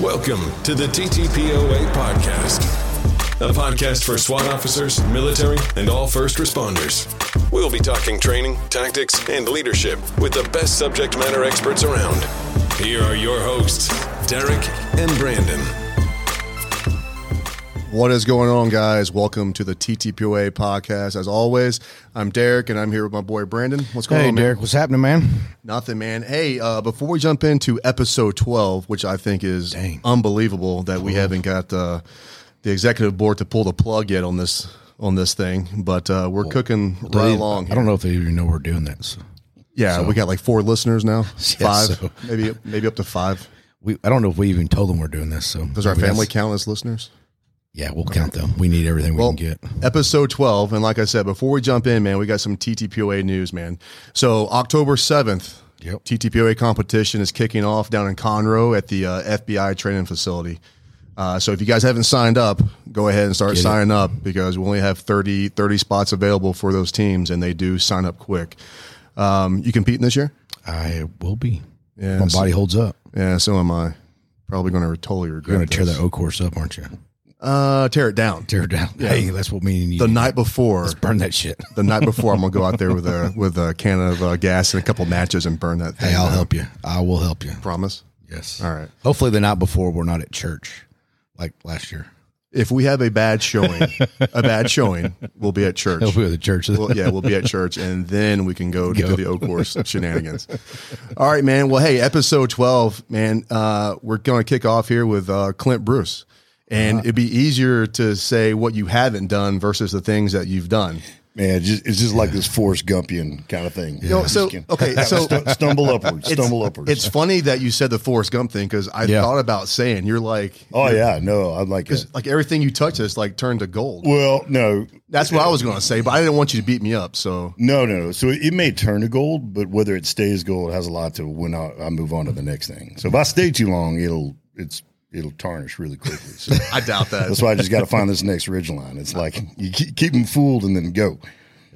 Welcome to the TTPOA podcast, a podcast for SWAT officers, military, and all first responders. We'll be talking training, tactics, and leadership with the best subject matter experts around. Here are your hosts, Derek and Brandon. What is going on, guys? Welcome to the TTPOA podcast. As always, I'm Derek, and I'm here with my boy Brandon. What's going Hey, on, man? Derek, what's happening, man? Nothing, man. Hey, uh, before we jump into episode 12, which I think is Dang. unbelievable that we haven't got uh, the executive board to pull the plug yet on this on this thing, but uh, we're cooking right They- along. I don't know if they even know we're doing that. So Yeah, we got like four listeners now, five, so- maybe maybe up to five. we, I don't know if we even told them we're doing this. So Does our family count as listeners? Yeah, we'll count them. We need everything we Well, can get. episode 12. And like I said, before we jump in, man, we got some TTPOA news, man. So, October 7th, Yep. TTPOA competition is kicking off down in Conroe at the uh, FBI training facility. Uh, so, if you guys haven't signed up, go ahead and start Get it. signing up because we only have 30, 30 spots available for those teams, and they do sign up quick. Um, you competing this year? I will be. Yeah, My so- body holds up. Yeah, so am I. Probably going to totally regret You're going to tear that O course up, aren't you? Uh, tear it down. Tear it down. Hey, that's what me and you. The night before, Let's burn that shit. the night before, I'm gonna go out there with a with a can of uh, gas and a couple matches and burn that. Thing Hey, I'll down. help you. I will help you. Promise. Yes. All right. Hopefully, the night before we're not at church like last year. If we have a bad showing, a bad showing, we'll be at church. We'll be at the church. Well, yeah, we'll be at church, and then we can go, to Go. the Oak Course shenanigans. All right, man. Well, hey, episode twelve, man. Uh, we're going to kick off here with uh, Clint Bruce, and Uh-huh. it'd be easier to say what you haven't done versus the things that you've done. Man, it's just, it's just like this Forrest Gumpian kind of thing. know, so- can- okay, so- Stu- stumble upwards, stumble upwards. It's funny that you said the Forrest Gump thing because I Yeah. thought about saying you're like, oh yeah, no, I'm like, a, like everything you touch is like turned to gold. well, no, That's what I was going to say, but I didn't want you to beat me up. So no, no, no. So it may turn to gold, but whether it stays gold has a lot to when I, I move on to the next thing. So if I stay too long, it'll it's it'll tarnish really quickly. So I doubt that. that's why I just got to find this next ridge line. It's like you keep, keep them fooled and then go,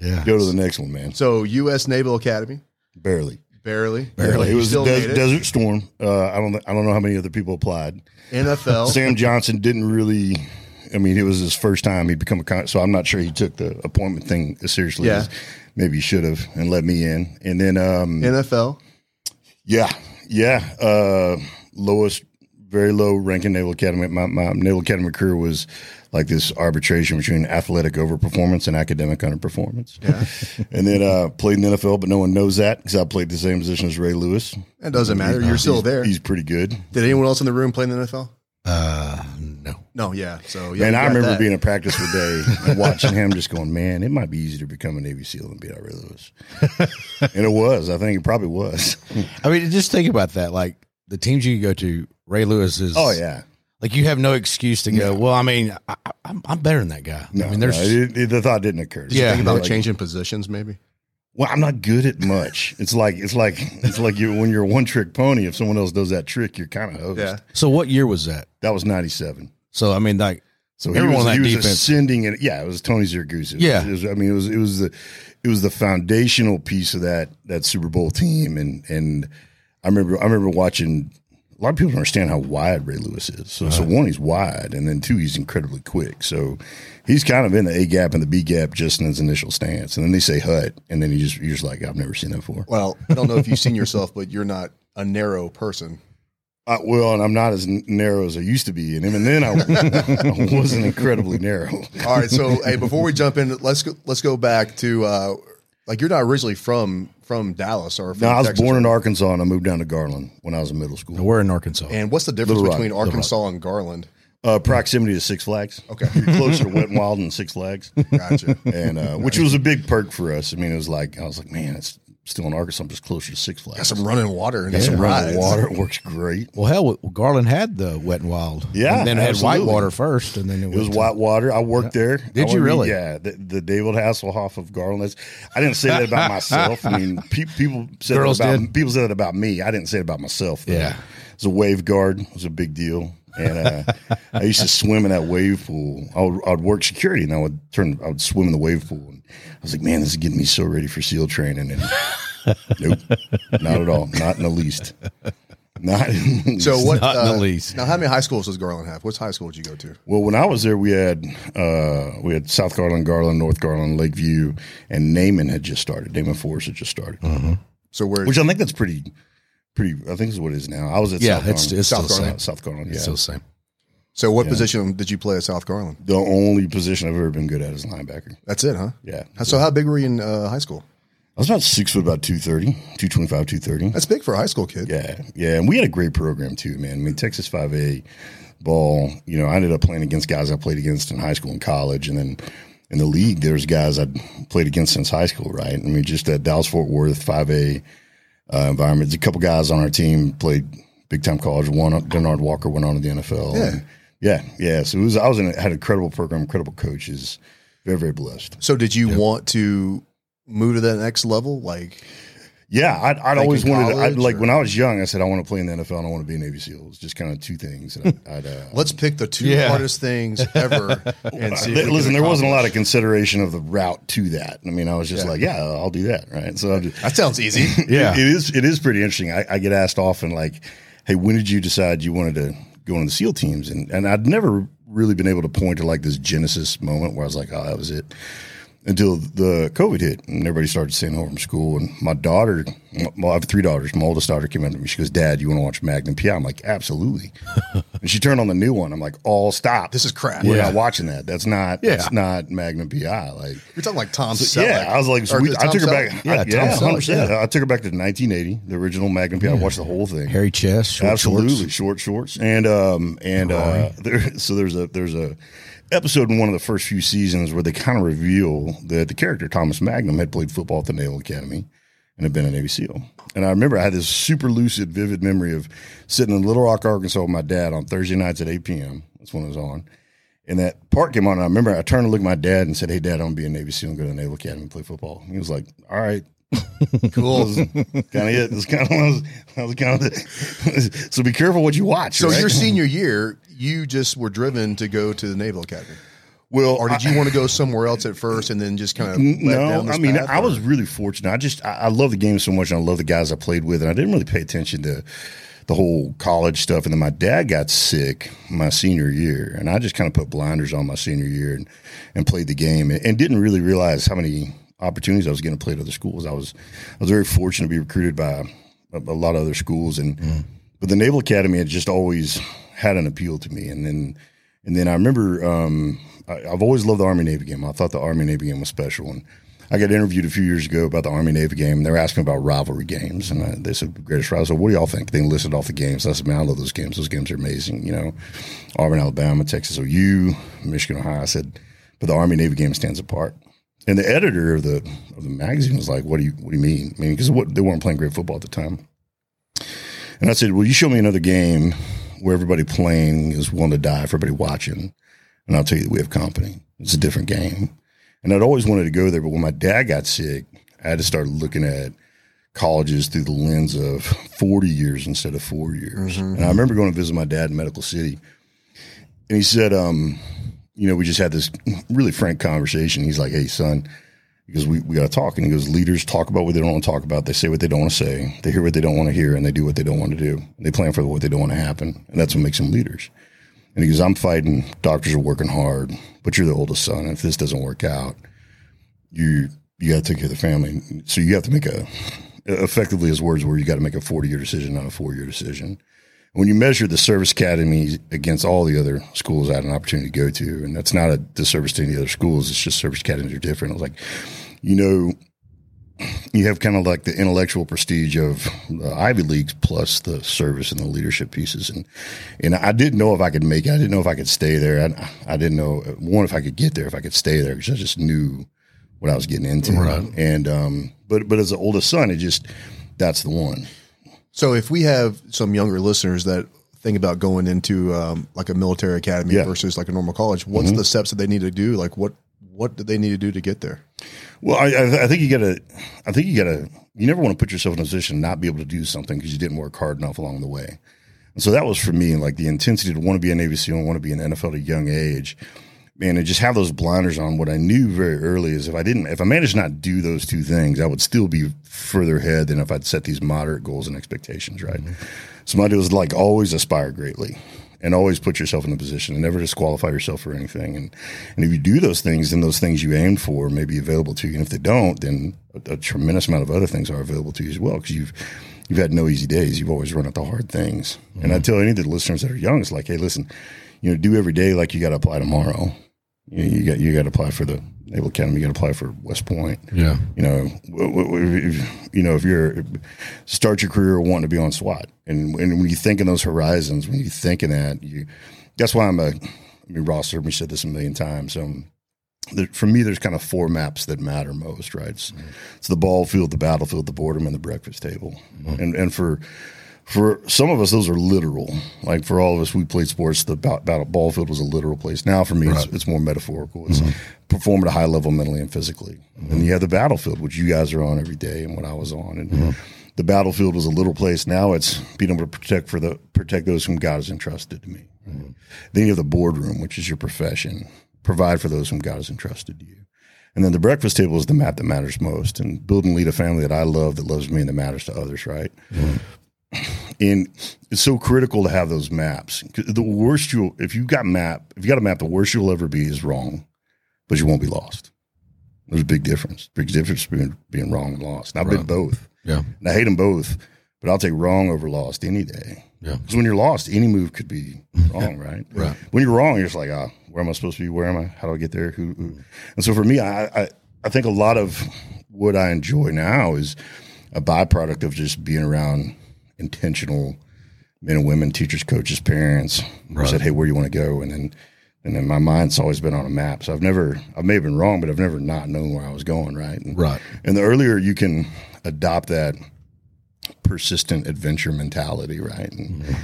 Yeah. go to the next one, man. So U.S. Naval Academy, Barely. barely, Barely. It was still a des- it. Desert Storm. Uh, I don't. I don't know how many other people applied. NFL. Sam Johnson didn't really. I mean, it was his first time he'd become a con, so I'm not sure he took the appointment thing as seriously Yeah. as maybe he should have and let me in. And then, um, NFL. yeah, yeah, uh, lowest, very low ranking Naval Academy. My, my Naval Academy career was like this arbitration between athletic overperformance and academic underperformance. Yeah. and then uh, played in the NFL, but no one knows that because I played the same position as Ray Lewis. It doesn't matter. You're still He's- there. He's pretty good. Did anyone else in the room play in the NFL? Uh, no. No. Yeah. So yeah. Man, you I remember that. being in practice one day and watching him just going, man, it might be easier to become a Navy SEAL than be out Ray Lewis. and it was. I think it probably was. I mean, just think about that. Like the teams you go to, Ray Lewis is. Oh, yeah. Like you have no excuse to go. Well, I mean, I, I- I'm, I'm better than that guy. No, I mean, there's. no, it, it- the thought didn't occur. Yeah. Think about Like, changing positions, maybe. Well, I'm not good at much. It's like it's like it's like you when you're a one trick pony. If someone else does that trick, you're kind of host. Yeah. so what year was that? That was '97. So I mean, like So he Everyone was, on he that was defense- ascending, and yeah, it was Tony Siragusa. Yeah. it was, I mean, it was it was the it was the foundational piece of that that Super Bowl team, and and I remember I remember watching. A lot of people don't understand how wide Ray Lewis is. So, so one, he's wide, and then two, he's incredibly quick. So he's kind of in the A gap and the B gap just in his initial stance, and then they say hut, and then he just you're just like, I've never seen that before. Well, I don't know if you've seen yourself, but you're not a narrow person. Uh, well, and I'm not as narrow as I used to be, and even then, I, I wasn't incredibly narrow. All right. So hey, before we jump in, let's go, let's go back to uh, like you're not originally from from Dallas or from No, I was Texas, born in right? Arkansas, and I moved down to Garland when I was in middle school. we're in Arkansas. And what's the difference Little Rock, between Little Arkansas and Garland? Uh, proximity to Six Flags. Okay. You're closer to Wet and Wild than Six Flags, Gotcha. and uh, which was a big perk for us. I mean, it was like I was like, man, it's still in Arkansas, I'm just closer to Six Flags. Got some running water and Got some some running rides. water. It works great. well, hell, Garland had the wet and wild. Yeah, and then it had absolutely. whitewater first, and then it, It was went to- white water. I worked there. Did I you mean, really? Yeah, the, the David Hasselhoff of Garland. I didn't say that about myself. I mean, pe- people said Girls that about did. people said that about me. I didn't say it about myself. though. Yeah. was a wave guard, it was a big deal. And uh, I used to swim in that wave pool. I would, I would work security, and I would turn. I would swim in the wave pool, and I was like, "Man, this is getting me so ready for SEAL training." And nope, not at all, not in the least. Not in- So what? Not in the uh, least. Now, how many high schools does Garland have? What high school did you go to? Well, when I was there, we had uh, we had South Garland, Garland, North Garland, Lakeview, and Naaman had just started. Naaman Forest had just started, So where? which I think that's pretty, pretty. I think is what it is now. I was at Yeah, South it's, Garland. it's South the Garland. South Garland. Yeah, It's still the same. so what position did you play at South Garland? the only position I've ever been good at is linebacker. That's it, huh? Yeah, How- So how big were you in uh, high school? I was about six foot, about 230, 225, 230. That's big for a high school kid. Yeah, yeah, and we had a great program too, man. I mean, Texas 5A ball. You know, I ended up playing against guys I played against in high school and college, and then in the league, there's guys I'd played against since high school. Right? I mean, just at Dallas Fort Worth 5A uh, environment. A couple guys on our team played big time college. One, Denard Walker, went on to the NFL. Yeah. And yeah, yeah. So it was. I was in. A, had an incredible program, incredible coaches. Very, very blessed. So did you want to move to that next level? Like, Yeah, I'd, I'd Like always wanted. To, I'd, like or- when I was young, I said I want to play in the NFL and I want to be a Navy SEAL. It's just kind of two things. that I'd, I'd, uh, let's pick the two Yeah. hardest things ever and see. if Th- Listen, there wasn't a lot of consideration of the route to that. I mean, I was just Yeah. like, yeah, I'll do that, right? So just, That sounds easy. Yeah. it is. It is pretty interesting. I, I get asked often, like, "Hey, when did you decide you wanted to go into the SEAL teams?" And and I'd never really been able to point to like this genesis moment where I was like, "Oh, that was it." Until the COVID hit and everybody started staying home from school, and my daughter, well, I have three daughters. My oldest daughter came up to me. She goes, "Dad, you want to watch Magnum PI?" I'm like, "Absolutely." and she turned on the new one. I'm like, "All stop! This is crap. We're Yeah. not watching that. That's not. Yeah. That's not Magnum PI." Like, You're talking like Tom Selleck. yeah, I was like, Or we, I Tom took her back. Yeah, I, Tom yeah, Selleck, yeah. I took her back to 1980, the original Magnum PI. I watched the whole thing. Hairy chest, short Absolutely, shorts. short shorts, and um, and uh, there, so there's a there's a episode in one of the first few seasons where they kind of reveal that the character Thomas Magnum had played football at the Naval Academy and had been a Navy SEAL. And I remember I had this super lucid, vivid memory of sitting in Little Rock, Arkansas with my dad on Thursday nights at 8 p.m. That's when it was on. And that part came on. And I remember I turned to look at my dad and said, Hey, dad, I'm going to be a Navy SEAL and go to the Naval Academy and play football. He was like, All right. Cool. kind of it. That's kind of that was kind of the, so be careful what you watch. So right? your senior year, you just were driven to go to the Naval Academy, well, or did you want to go somewhere else at first and then just kind of no, I mean, I was really fortunate. I just, I, I love the game so much, and I love the guys I played with, and I didn't really pay attention to the whole college stuff. And then my dad got sick my senior year, and I just kind of put blinders on my senior year and, and played the game, and, and didn't really realize how many opportunities I was getting to play at other schools. I was, I was very fortunate to be recruited by a, a lot of other schools, and but the Naval Academy had just always had an appeal to me, and then. And then I remember um, I, I've always loved the Army Navy game. I thought the Army Navy game was special. And I got interviewed a few years ago about the Army Navy game. And they were asking about rivalry games, and I, they said greatest rivalry. So what do y'all think? They listed off the games. I said, man, I love those games. Those games are amazing. You know, Auburn, Alabama, Texas OU, Michigan, Ohio. I said, but the Army Navy game stands apart. And the editor of the of the magazine was like, "What do you What do you mean? I mean, because they weren't playing great football at the time." And I said, "Well, you show me another game where everybody playing is willing to die for everybody watching, and I'll tell you that we have company. It's a different game." And I'd always wanted to go there, but when my dad got sick, I had to start looking at colleges through the lens of 40 years instead of four years. And I remember going to visit my dad in Medical City, and he said, um, you know, we just had this really frank conversation. He's like, hey, son, because we, we got to talk. And he goes, leaders talk about what they don't want to talk about. They say what they don't want to say. They hear what they don't want to hear, and they do what they don't want to do. They plan for what they don't want to happen. And that's what makes them leaders. And he goes, I'm fighting. Doctors are working hard, but you're the oldest son. And if this doesn't work out, you you got to take care of the family. So you have to make a, effectively, his words were, you got to make a 40 year decision, not a four year decision. When you measure the service academy against all the other schools I had an opportunity to go to, and that's not a disservice to any other schools, it's just service academies are different. I was like, you know, you have kind of like the intellectual prestige of the Ivy Leagues plus the service and the leadership pieces. And, and I didn't know if I could make it. I didn't know if I could stay there. I, I didn't know, one, if I could get there, if I could stay there, because I just knew what I was getting into. Right. And, um, but, but as the oldest son, it just, that's the one. So if we have some younger listeners that think about going into um, like a military academy Yeah. Mm-hmm. versus like a normal college, what's the steps that they need to do? Like what what do they need to do to get there? Well, I, I, I think you gotta, I think you gotta, you never want to put yourself in a position to not be able to do something because you didn't work hard enough along the way. And so that was for me, like the intensity to want to be a Navy SEAL and want to be an NFL at a young age man, and just have those blinders on. What I knew very early is if I didn't, if I managed to not do those two things, I would still be further ahead than if I'd set these moderate goals and expectations. Right. Mm-hmm. So my deal was like always aspire greatly and always put yourself in the position and never disqualify yourself for anything. And and if you do those things, then those things you aim for may be available to you. And if they don't, then a, a tremendous amount of other things are available to you as well because you've you've had no easy days. You've always run at the hard things. And I mm-hmm. tell any of the listeners that are young, it's like, hey, listen, you know, do every day like you got to apply tomorrow. You, know, you got you got to apply for the Naval Academy. You got to apply for West Point. Yeah. You know, if, you know if you're start your career wanting to be on SWAT, and, and when you think in those horizons, when you think in that, you that's why I'm a. I mean, Ross heard me said this a million times. Um, there, for me, there's kind of four maps that matter most, right? It's, it's the ball field, the battlefield, the boardroom, and the breakfast table. And and for for some of us, those are literal. Like for all of us, we played sports. The ba- battle ball field was a literal place. Now for me, it's, it's more metaphorical. It's mm-hmm. perform at a high level mentally and physically. Mm-hmm. And you have the battlefield, which you guys are on every day, and what I was on. And mm-hmm. the battlefield was a little place. Now it's being able to protect for the protect those whom God has entrusted to me. Then you have the boardroom, which is your profession. Provide for those whom God has entrusted to you. And then the breakfast table is the map that matters most. And build and lead a family that I love, that loves me, and that matters to others, right? And it's so critical to have those maps. The worst you'll, if you got map, if you got a map, the worst you'll ever be is wrong, but you won't be lost. There's a big difference. Big difference between being wrong and lost. And I've been both. Yeah. And I hate them both, but I'll take wrong over lost any day. Yeah. Because when you're lost, any move could be wrong, right? Right. When you're wrong, you're just like, ah, where am I supposed to be? Where am I? How do I get there? Who? who? And so for me, I, I I think a lot of what I enjoy now is a byproduct of just being around intentional men and women, teachers, coaches, parents who said, "Hey, where do you want to go?" And then and then my mind's always been on a map. So I've never, I may have been wrong, but I've never not known where I was going. Right. And, Right. And the earlier you can adopt that persistent adventure mentality, right? And mm-hmm.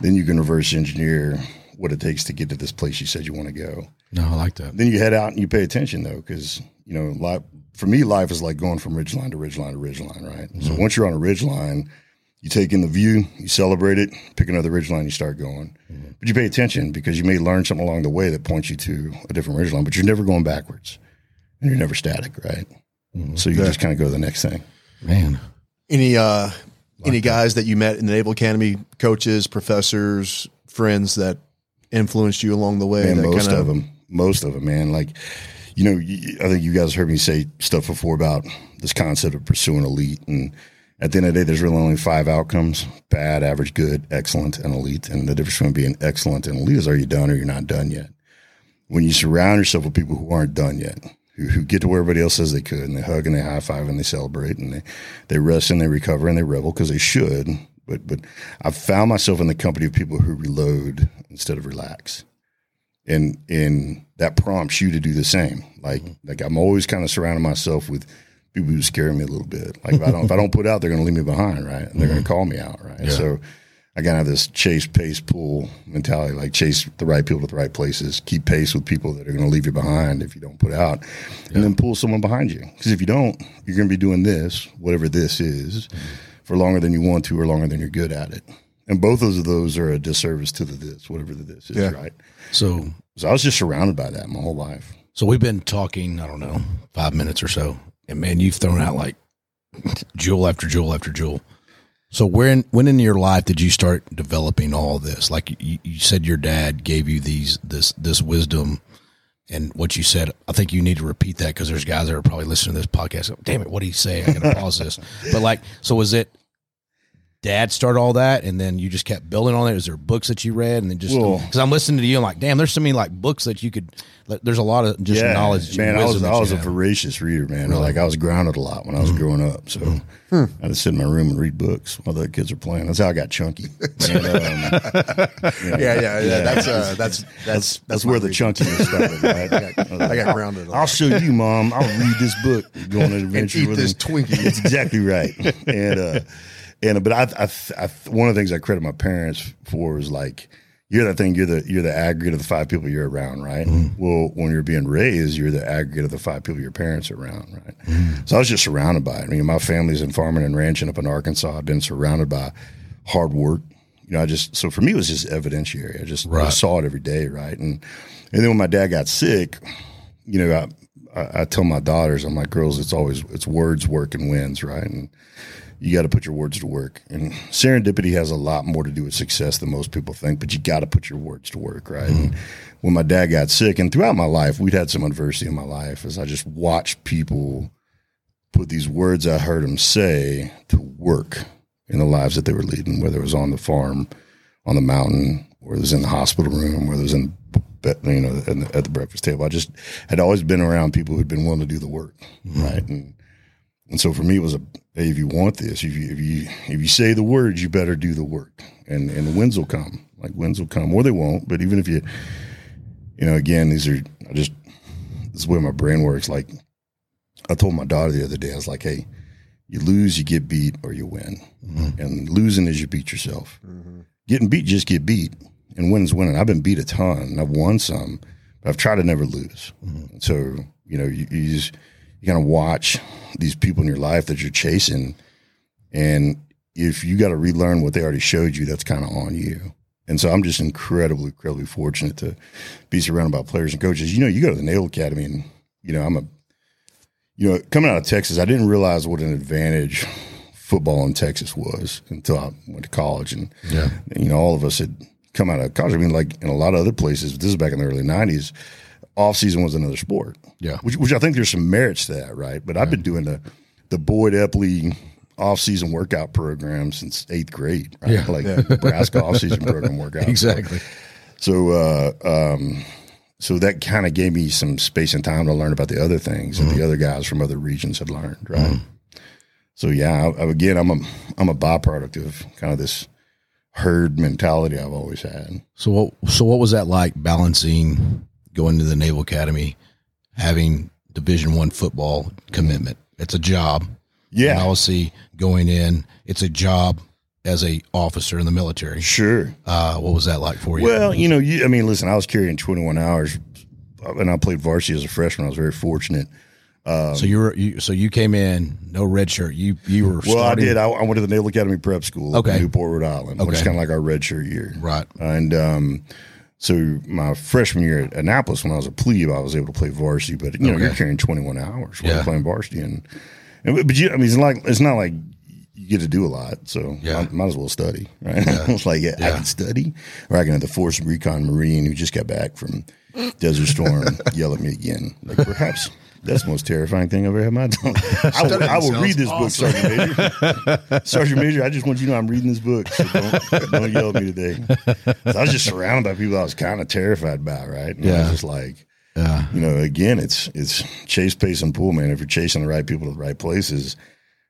then you can reverse engineer what it takes to get to this place you said you want to go. No, I like that. Then you head out and you pay attention though, because you know, life for me, life is like going from ridge line to ridge line to ridge line, right? So mm-hmm. once you're on a ridge line, you take in the view, you celebrate it, pick another ridge line, you start going. But you pay attention because you may learn something along the way that points you to a different ridge line, but you're never going backwards and you're never static, right? So you just kind of go to the next thing. Man. Any uh any guys that you met in the Naval Academy, coaches, professors, friends that influenced you along the way? Man, that most kinda- of them, most of them, man. Like, you know, I think you guys heard me say stuff before about this concept of pursuing elite. And at the end of the day, there's really only five outcomes bad, average, good, excellent, and elite. And the difference between being excellent and elite is are you done or you're not done yet? When you surround yourself with people who aren't done yet, who, who get to where everybody else says they could, and they hug and they high five and they celebrate and they, they rest and they recover and they revel because they should. But, but I've found myself in the company of people who reload instead of relax and and that prompts you to do the same. Like like I'm always kind of surrounding myself with people who scare me a little bit. Like if I don't if I don't put out, they're going to leave me behind, right? And they're going to mm-hmm. call me out, right? So I gotta have this chase, pace, pull mentality. Like chase the right people to the right places, keep pace with people that are going to leave you behind if you don't put out, and then pull someone behind you. Because if you don't, you're going to be doing this, whatever this is, mm-hmm. for longer than you want to or longer than you're good at it. And both of those are a disservice to the this, whatever the this is, Yeah. right? So So I was just surrounded by that my whole life. so we've been talking, I don't know, five minutes or so. And man, you've thrown out like jewel after jewel after jewel. So when when in your life did you start developing all this? Like you, you said your dad gave you these this this wisdom and what you said, I think you need to repeat that because there's guys that are probably listening to this podcast. Damn it, what did he say? I gotta pause this. But like, so was it dad start all that and then you just kept building on it? Is there books that you read and then just because I'm listening to you, I'm like, damn, there's so many like books that you could. Like, there's a lot of just knowledge. man. I was I was a have. voracious reader, man. Like I was grounded a lot when I was growing up, so I just sit in my room and read books while the kids are playing. That's how I got chunky. And, um, Yeah, yeah, yeah. That's uh, that's that's that's where the chunkiness started. Right? I got grounded. I'll show you, mom. I'll read this book. Go on an adventure with this him. Twinkie. That's exactly right. And uh, and but I, I, I, one of the things I credit my parents for is like you're that thing. You're the you're the aggregate of the five people you're around, right? Mm-hmm. Well, when you're being raised, you're the aggregate of the five people your parents are around, right? Mm-hmm. So I was just surrounded by it. I mean, my family's in farming and ranching up in Arkansas. I've been surrounded by hard work. you know, I just so for me it was just evidentiary. I just, Right. saw it every day, right? And and then when my dad got sick, you know, I, I, I tell my daughters, I'm like, girls, it's always it's words, work, and wins, right? And you got to put your words to work. And serendipity has a lot more to do with success than most people think, but you got to put your words to work, right? Mm-hmm. And when my dad got sick, and throughout my life, we'd had some adversity in my life as I just watched people put these words I heard them say to work in the lives that they were leading, whether it was on the farm, on the mountain, or it was in the hospital room, whether it was in, you know, at the breakfast table. I just had always been around people who'd been willing to do the work, mm-hmm. right? And and so for me, it was a hey, if you want this, if you if you if you say the words, you better do the work, and and the winds will come. Like winds will come, or they won't. But even if you, you know, again, these are I just this is the way my brain works. Like I told my daughter the other day, I was like, hey, you lose, you get beat, or you win, mm-hmm. and losing is you beat yourself. Mm-hmm. Getting beat, just get beat, and winning's winning. I've been beat a ton, and I've won some, but I've tried to never lose. Mm-hmm. So you know, you, you just you kind of watch these people in your life that you're chasing, and if you got to relearn what they already showed you, that's kind of on you. And so I'm just incredibly, incredibly fortunate to be surrounded by players and coaches. You know, you go to the Naval Academy, and you know, I'm a, you know, coming out of Texas, I didn't realize what an advantage football in Texas was until I went to college, and Yeah. you know, all of us had come out of college. I mean, like in a lot of other places, this is back in the early '90s. Off season was another sport. Yeah. which, which I think there's some merits to that, right? But I've been doing the the Boyd Epley off season workout program since eighth grade, right? Yeah. Like Nebraska off season program workout. Exactly. So, uh, um, so that kind of gave me some space and time to learn about the other things that the other guys from other regions had learned, right? So, yeah, I, I- again, I'm a I'm a byproduct of kind of this herd mentality I've always had. So what? So what was that like balancing going to the Naval Academy, having Division One football commitment? It's a job. Yeah. Obviously going in, it's a job as a officer in the military. sure. Uh, what was that like for you? Well, you know, you, I mean, listen, I was carrying 21 hours, and I played varsity as a freshman. I was very fortunate. so you were you, so you came in no red shirt. You you were Well, starting, I did. I, I went to the Naval Academy Prep School Okay. Newport, Rhode Island, okay. which is kind of like our redshirt year. right. And um, so my freshman year at Annapolis, when I was a plebe, I was able to play varsity. But you know, you're carrying 21 hours while Yeah. you're playing varsity, and, and but you, I mean, it's like it's not like you get to do a lot, so Yeah. I might as well study, right? it's like yeah, I can study, or I can have the Force Recon Marine who just got back from Desert Storm yell at me again. Like perhaps. That's the most terrifying thing I've ever had in my life. I will, I will read this book, Sergeant Major. Sergeant Major, I just want you to know I'm reading this book. So don't, don't yell at me today. So I was just surrounded by people I was kind of terrified by, right? And I Yeah. was just like, Yeah. you know, again, it's it's chase, pace, and pull, man. If you're chasing the right people to the right places,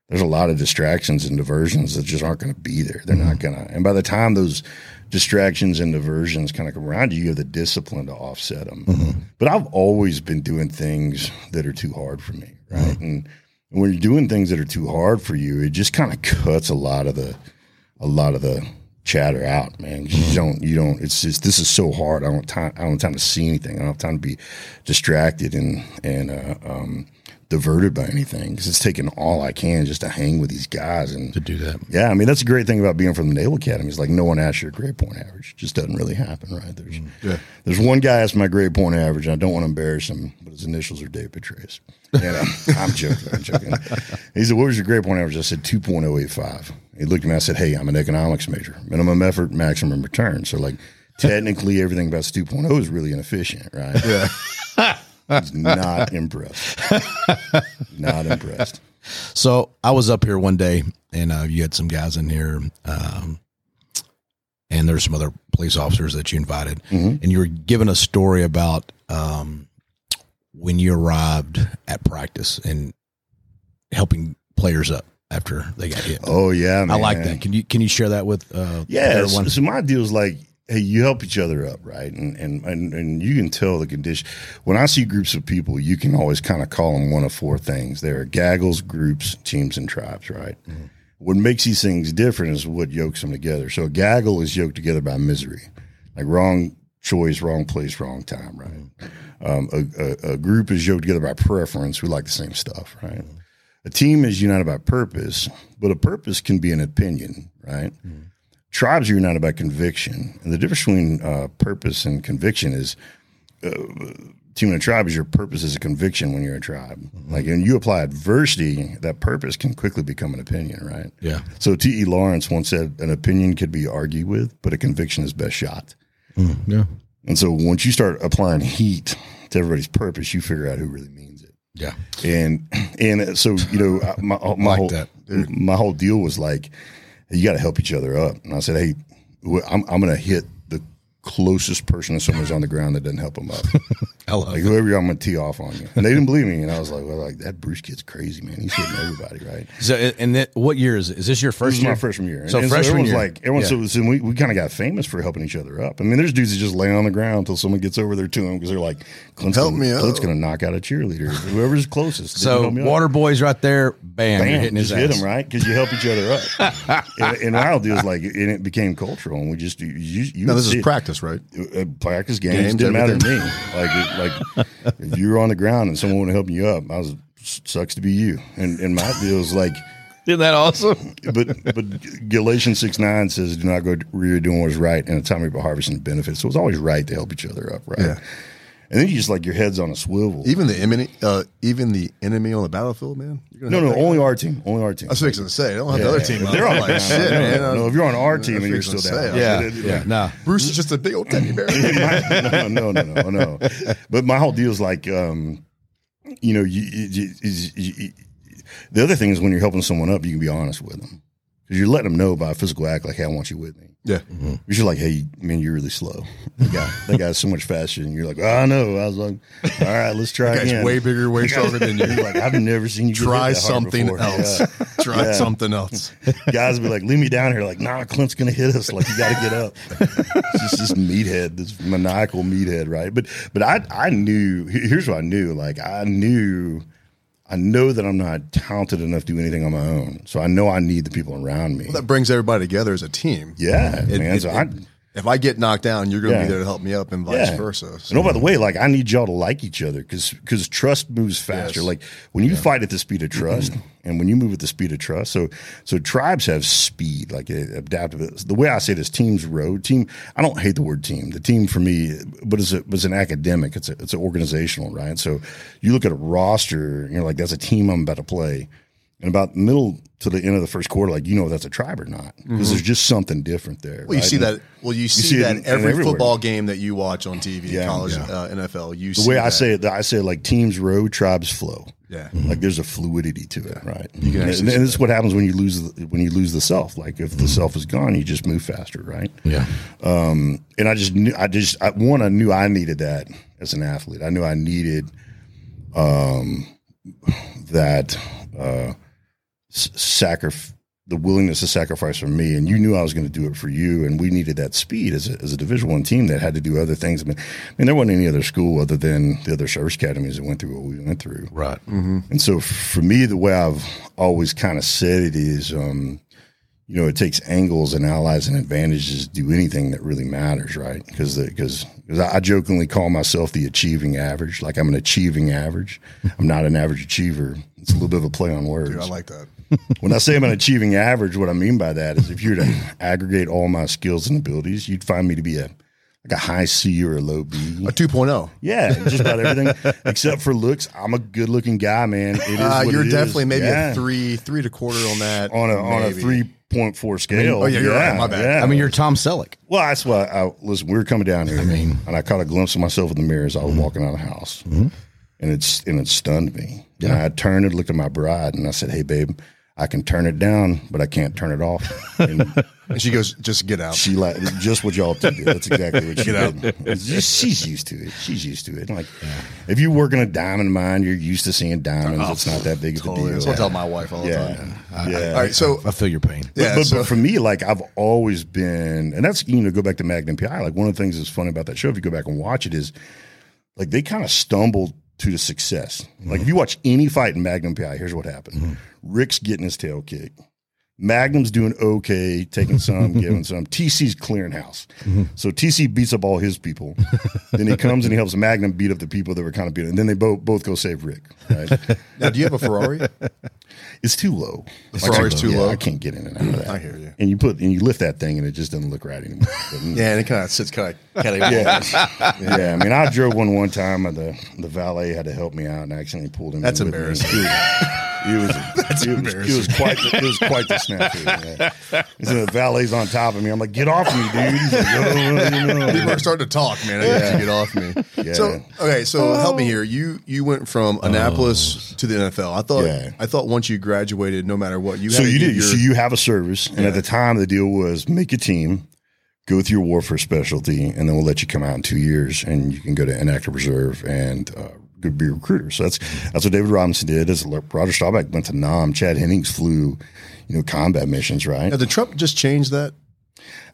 there's a lot of distractions and diversions that just aren't going to be there. They're not going to. And by the time those distractions and diversions kind of come around you, you have the discipline to offset them. But I've always been doing things that are too hard for me, right? And when you're doing things that are too hard for you, it just kind of cuts a lot of the a lot of the chatter out, man. You don't, you don't. It's just this is so hard. I don't time. I don't have time to see anything. I don't have time to be distracted and and uh, um, diverted by anything because it's taking all I can just to hang with these guys and To do that. yeah, I mean that's the great thing about being from the Naval Academy is like no one asks your grade point average. It just doesn't really happen, right? There's there's one guy asked my grade point average. And I don't want to embarrass him, but his initials are Dave Petraeus. And uh, I'm joking. I'm joking. He said, "What was your grade point average?" I said, 2.085. He looked at me. I said, "Hey, I'm an economics major. Minimum effort, maximum return. So like." Technically, everything about 2.0 is really inefficient, right? Yeah. He's not impressed. Not impressed. So I was up here one day, and uh, you had some guys in here, um, and there's some other police officers that you invited, Mm-hmm. and you were giving a story about um, when you arrived at practice and helping players up after they got hit. Oh yeah, man. I like that. Can you can you share that with uh, Yeah. So, so my deal is like, hey, you help each other up, right? And and and, and you can tell the condition. When I see groups of people, you can always kind of call them one of four things. There are gaggles, groups, teams, and tribes, right? Mm-hmm. What makes these things different is what yokes them together. So a gaggle is yoked together by misery, like wrong choice, wrong place, wrong time, right? Mm-hmm. Um, a, a, a group is yoked together by preference. We like the same stuff, right? Mm-hmm. A team is united by purpose, but a purpose can be an opinion, right? Tribes are united by conviction, and the difference between uh, purpose and conviction is uh, team in a tribe is your purpose is a conviction when you're a tribe. Like, and you apply adversity, that purpose can quickly become an opinion, right? Yeah. So T. E. Lawrence once said, "An opinion could be argued with, but a conviction is best shot." Yeah. And so once you start applying heat to everybody's purpose, you figure out who really means it. Yeah. And and so you know my my Like whole that. my whole deal was like you got to help each other up. And I said, hey, I'm I'm going to hit closest person to someone's on the ground that doesn't help them up. I love like whoever you're, I'm going to tee off on you. And they didn't believe me, and I was like, well, like that Bruce kid's crazy, man. He's hitting everybody, right? So, and then, what year is it? Is this your This first is year? my freshman year. So and freshman everyone's year. like, everyone, Yeah. so, so we, we kind of got famous for helping each other up. I mean, there's dudes that just lay on the ground until someone gets over there to them because they're like, Clint's Help gonna, me up. Clint's going to knock out a cheerleader. Whoever's closest. So help me up. water boys right there, bam, you're Bam, hitting his just hit ass. him right because you help each other up. and, and our deal is like, and it became cultural, and we just you, you, you Now this is it. Practice, right? Uh, practice games, Games, didn't matter to me. Like, it, like if you were on the ground and someone would help you up, I was sucks to be you. And and my deal is like, Isn't that awesome? but but Galatians six nine says, "Do not go where you're doing what's right, and a time of harvesting benefits." So it's always right to help each other up, right? Yeah. And then you just like your head's on a swivel. Even the enemy, uh, even the enemy on the battlefield, man. You're no, no, only guy? our team, only our team. I was fixing to say, I don't have the other team. They're on like, shit, no, man. No, if you're on our team and you're still down, say, Yeah, It- it- yeah. like, No, Bruce is just a big old teddy bear. no, no, no, no, no. But my whole deal is like, um, you know, you, you, you, you, the other thing is when you're helping someone up, you can be honest with them because you're letting them know by a physical act, like, "Hey, I want you with me." yeah. Mm-hmm. You're like, "Hey, man, you're really slow. That guy, that guy's so much faster." And you're like, "Oh, I know." I was like, "All right, let's try That guy's again." way bigger, way stronger than you. You're like, I've never seen you Try that something before." else. Yeah. Try Yeah. something else. Guys will be like, leave me down here. Like, nah, Clint's gonna hit us. Like, you got to get up. it's just this meathead, this maniacal meathead, right? But, but I, I knew. Here's what I knew. Like, I knew, I know that I'm not talented enough to do anything on my own. So I know I need the people around me. That brings everybody together as a team. yeah, It- man. it- so it- I, if I get knocked down, you're going to Yeah. be there to help me up, and vice Yeah. versa. So- And oh, by the way, like I need y'all to like each other because because trust moves faster. Yes. Like when you fight at the speed of trust, and when you move at the speed of trust. So so tribes have speed, like uh, adaptive. The way I say this, teams road team. I don't hate the word team. The team for me, but it's a, it's an academic. It's a, it's an organizational, right? So you look at a roster, and you're like, that's a team I'm about to play. And about middle to the end of the first quarter, like you know that's a tribe or not because there's just something different there. Mm-hmm. Well, you right? see And- that. Well, you see, see that in- in in every football game that you watch on TV, Yeah, college, yeah. Uh, NFL. You The way I that. say it, I say it like teams row, tribes flow. Yeah. like there's a fluidity to it, right? You can and, and this is what happens when you lose the, when you lose the self. Like if the self is gone, you just move faster, right? yeah, Um, and I just knew, I just I, one, I knew I needed that as an athlete. I knew I needed um, that uh, sacrifice, the willingness to sacrifice for me. And you knew I was going to do it for you. And we needed that speed as a, as a Division One team that had to do other things. I mean, I mean, there wasn't any other school other than the other service academies that went through what we went through. right. And so for me, the way I've always kind of said it is, um, you know, it takes angles and allies and advantages to do anything that really matters, right? Because because I I jokingly call myself the achieving average. Like I'm an achieving average. I'm not an average achiever. It's a little bit of a play on words. Dude, I like that. When I say I'm an achieving average, what I mean by that is if you were to aggregate all my skills and abilities, you'd find me to be a like a high C or a low B. A 2.0. Yeah, just about everything except for looks. I'm a good looking guy, man. It is Uh, what you're it is. definitely maybe Yeah. a three, three to quarter on that. on a on a three point four scale. oh, yeah, you're right. My bad. yeah. I mean, you're Tom Selleck. well, that's why I listen. We were coming down here, I mean- and I caught a glimpse of myself in the mirror as I was walking out of the house, and it's and it stunned me. And I turned and looked at my bride, and I said, "Hey, babe." I can turn it down, but I can't turn it off. And And she goes, just get out. she like just what y'all do. That's exactly what she did. It's she's used to it. She's used to it. Like if you work in a diamond mine, you're used to seeing diamonds. Oh, it's not that big of a deal. That's what I tell my wife all the Yeah. time. Yeah. All right. So, I feel your pain. yeah. but, so, but for me, like I've always been, and that's you know, go back to Magnum PI. Like one of the things that's funny about that show, if you go back and watch it, is like they kind of stumbled to the success. Like if mm-hmm. you watch any fight in Magnum PI, here's what happened: mm-hmm. Rick's getting his tail kicked. Magnum's doing okay, taking some, giving some. TC's clearing house. Mm-hmm. So TC beats up all his people. then he comes and he helps Magnum beat up the people that were kind of beating. And then they both both go save Rick. Right? Now, do you have a Ferrari? It's too low. The Ferrari's too yeah, low? I can't get in and out of that. I hear you. And you put and you lift that thing and it just doesn't look right anymore. Yeah, and it kind of sits kind of kind of yeah, yeah. I mean, I drove one one time, and the the valet had to help me out, and I accidentally pulled him. That's embarrassing. It was, it was, it was, it was quite the, it was quite the snafu. Yeah. So the valet's on top of me. I'm like, get off me, dude. He's like, oh, no, no, People no. are starting to talk, man. I got to get off me. Yeah. So okay, so help me here. You you went from Annapolis to the NFL. I thought Yeah. I thought once you graduated, no matter what, you So to you did. Your, So you have a service, and at the time, the deal was make a team, go through your warfare specialty, and then we'll let you come out in two years, and you can go to inactive reserve and uh, go be a recruiter. So that's that's what David Robinson did. As Roger Staubach went to Nam, Chad Hennings flew, you know, combat missions, right? now, did Trump just change that?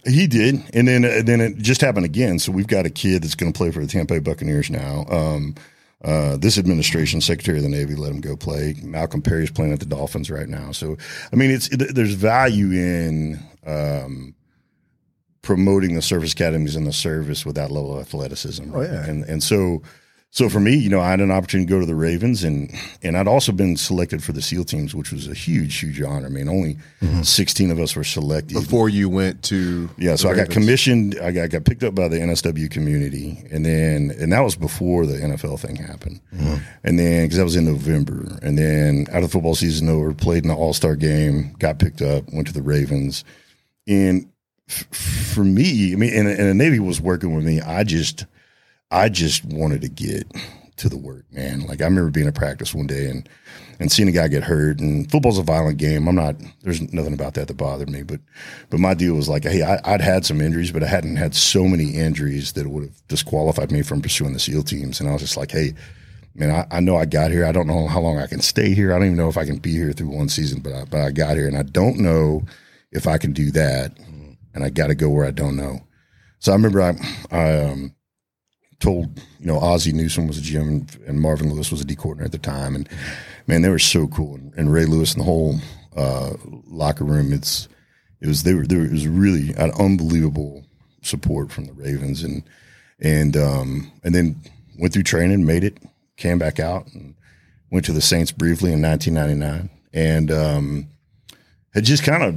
He did, and then and then it just happened again. So we've got a kid that's going to play for the Tampa Bay Buccaneers now. Um, uh, this administration, Secretary of the Navy, let him go play. Malcolm Perry's playing at the Dolphins right now. So I mean, it's it, there's value in um, promoting the service academies and the service with that level of athleticism. Oh, yeah. and and so. So for me, you know, I had an opportunity to go to the Ravens, and and I'd also been selected for the SEAL teams, which was a huge, huge honor. I mean, only mm-hmm. sixteen of us were selected. Before you went to Yeah, so I got commissioned. I got, got picked up by the NSW community, and then and that was before the NFL thing happened. Mm-hmm. And then because that was in November, and then out of the football season over, played in the All Star game, got picked up, went to the Ravens, and f- for me, I mean, and, and the Navy was working with me. I just, I just wanted to get to the work, man. Like I remember being at practice one day and and seeing a guy get hurt. And football's a violent game. I'm not. There's nothing about that that bothered me. But but my deal was like, hey, I, I'd had some injuries, but I hadn't had so many injuries that it would have disqualified me from pursuing the SEAL teams. And I was just like, hey. Man, I, I know I got here. I don't know how long I can stay here. I don't even know if I can be here through one season, but I, but I got here, and I don't know if I can do that. And I got to go where I don't know. So I remember I, I um, told you know Ozzie Newsome was a GM and Marvin Lewis was a D coordinator at the time, and man, they were so cool. And, and Ray Lewis and the whole uh, locker room, it's it was they were, it was really an unbelievable support from the Ravens, and and um, and then went through training, made it, came back out, and went to the Saints briefly in 1999, and um, had just kind of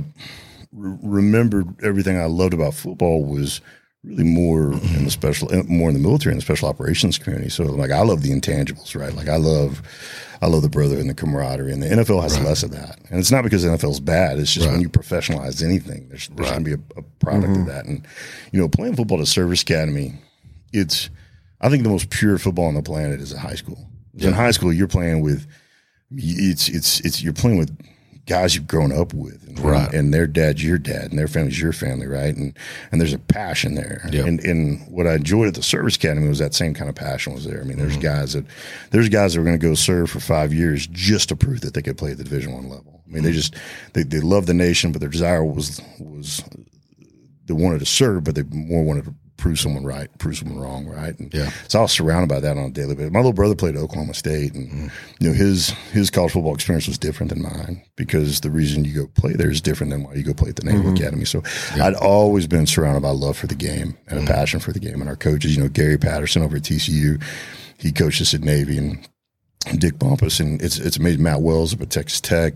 re- remembered everything I loved about football was really more in the special, more in the military and the special operations community. So like I love the intangibles, right? Like I love, I love the brother and the camaraderie, and the NFL has less of that. And it's not because the NFL is bad. It's just when you professionalize anything, there's there's going to be a, a product of mm-hmm. that. And you know, playing football at a service academy, it's I think the most pure football on the planet is at high school. 'Cause In high school, you're playing with it's it's it's you're playing with guys you've grown up with, and, Right. and their dad's your dad, and their family's your family, right? And and there's a passion there. Yeah. And and what I enjoyed at the service academy was that same kind of passion was there. I mean, there's Mm-hmm. guys that there's guys that were going to go serve for five years just to prove that they could play at the Division One level. I mean, Mm-hmm. they just they they love the nation, but their desire was was they wanted to serve, but they more wanted to prove someone right, prove someone wrong, right? And Yeah. So I was surrounded by that on a daily basis. My little brother played at Oklahoma State, and you know his his college football experience was different than mine because the reason you go play there is different than why you go play at the Naval Academy. So I'd always been surrounded by love for the game and a passion for the game. And our coaches, you know, Gary Patterson over at TCU, he coaches at Navy, and Dick Bumpas, and it's it's amazing. Matt Wells up at Texas Tech.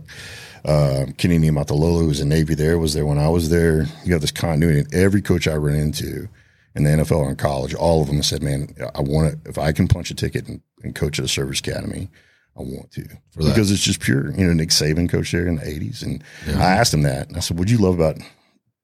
Uh, Kenny Niumatalolo, who was in Navy there, was there when I was there. You have this continuity, and every coach I run into in the NFL or in college, all of them said, "Man, I want to. If I can punch a ticket and, and coach at a service academy, I want to because it's just pure." You know, Nick Saban coached there in the '80s, and I asked him that. And I said, "What do you love about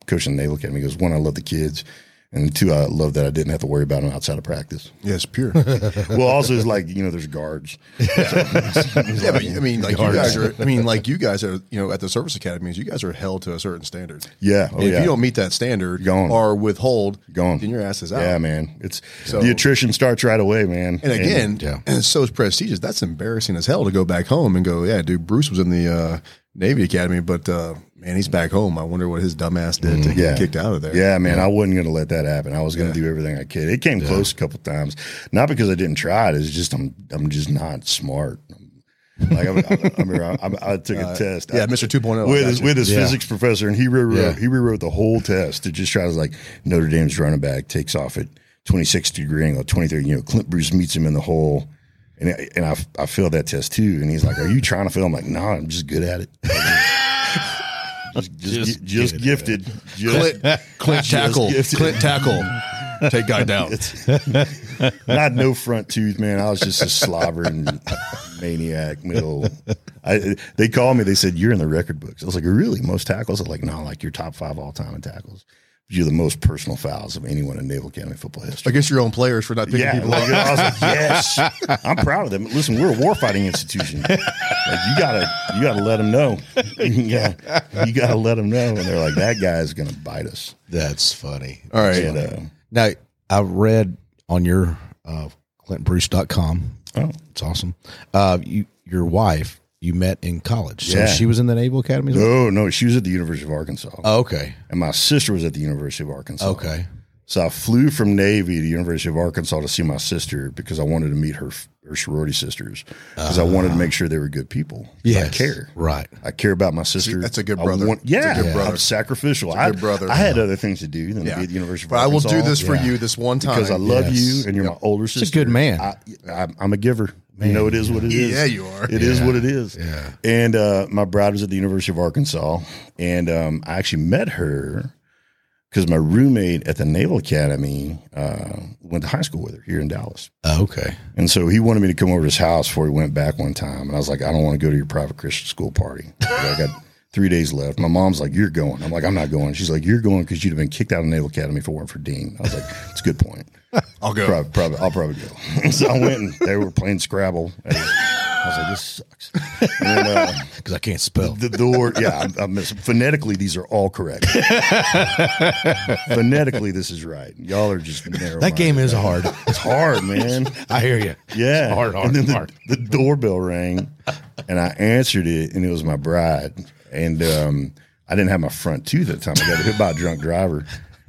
coaching the Naval Academy?" He goes, "One, I love the kids." And two, I love that I didn't have to worry about them outside of practice. Yeah, it's pure. Well, also, it's like you know, there's guards. yeah, but I mean, like you guys are. I mean, like you guys are. You know, at the service academies, you guys are held to a certain standard. Yeah, oh, if yeah. you don't meet that standard Gone. or withhold, Gone. then your ass is out. Yeah, man. It's So- the attrition starts right away, man. And again, yeah. and it's so prestigious. That's embarrassing as hell to go back home and go, yeah, dude, Bruce was in the uh, Navy Academy, but uh, man, he's back home. I wonder what his dumbass did to Mm, yeah. get kicked out of there. yeah, man, I wasn't going to let that happen. I was going to do everything I could. It came close a couple times, not because I didn't try it. It's just I'm I'm just not smart. Like I, I, I remember, I, I took a test. yeah, Mr. 2.0, I with got his with his Yeah. physics professor, and he rewrote Yeah. he rewrote the whole test to just try to like Notre Dame's running back takes off at 26 degree angle, 23. You know, Clint Bruce meets him in the hole, and I- and I I failed that test too. And he's like, "Are you trying to fail?" I'm like, "No, I'm just good at it." just just, Just just gifted. Just, Clint, Clint Just tackle. gifted. Clint tackle. Take guy down. I had no front tooth, man. I was just a slobbering maniac. Middle. I, they called me. They said you're in the record books. I was like, really? Most tackles? I was like, no, like you're top five all time in tackles. You're the most personal fouls of anyone in Naval Academy football history. I guess your own players for not picking Yeah, people like, up. I was like, yes, I'm proud of them. Listen, we're a warfighting institution. Like, you gotta, you gotta let them know. yeah, you gotta let them know. And they're like, that guy's gonna bite us. That's funny. All right. And, uh, Now, I read on your uh, ClintBruce.com. oh, It's awesome. Uh, you, your wife, you met in college. So Yeah. she was in the Naval Academy? as well? no, no, she was at the University of Arkansas, Oh, okay. and my sister was at the University of Arkansas. Okay. So I flew from Navy to University of Arkansas to see my sister because I wanted to meet her her sorority sisters because I ah. wanted to make sure they were good people. 'Cause I care. Right. I care about my sister. that's a good brother. want- That's a yeah, good brother. I'm sacrificial. a I, good brother. I had other things to do than to Yeah. be at the University of But I will do this for Yeah. you this one time. because I love Yes. you and you're my older sister. a good man. I, I, I'm a giver. You know, it is what it is. Yeah, you are. It is Yeah. what it is. Yeah. And uh, my bride was at the University of Arkansas, and um, I actually met her because my roommate at the Naval Academy uh, went to high school with her here in Dallas. Oh, okay. And so he wanted me to come over to his house before he went back one time. And I was like, I don't want to go to your private Christian school party. I got three days left. My mom's like, You're going. I'm like, I'm not going. She's like, You're going because you'd have been kicked out of Naval Academy if it weren't for Dean. I was like, It's a good point. I'll go. Probably, probably, I'll probably go. so I went and they were playing Scrabble. I was like, This sucks. Then, uh, Because I can't spell. the door, yeah, I, I miss, phonetically, these are all correct. phonetically, this is right. Y'all are just narrow. That game is hard. It's hard, man. I hear you. Yeah. hard, hard, and then the, hard. the doorbell rang and I answered it and it was my bride. And um, I didn't have my front tooth at the time. I got hit by a drunk driver.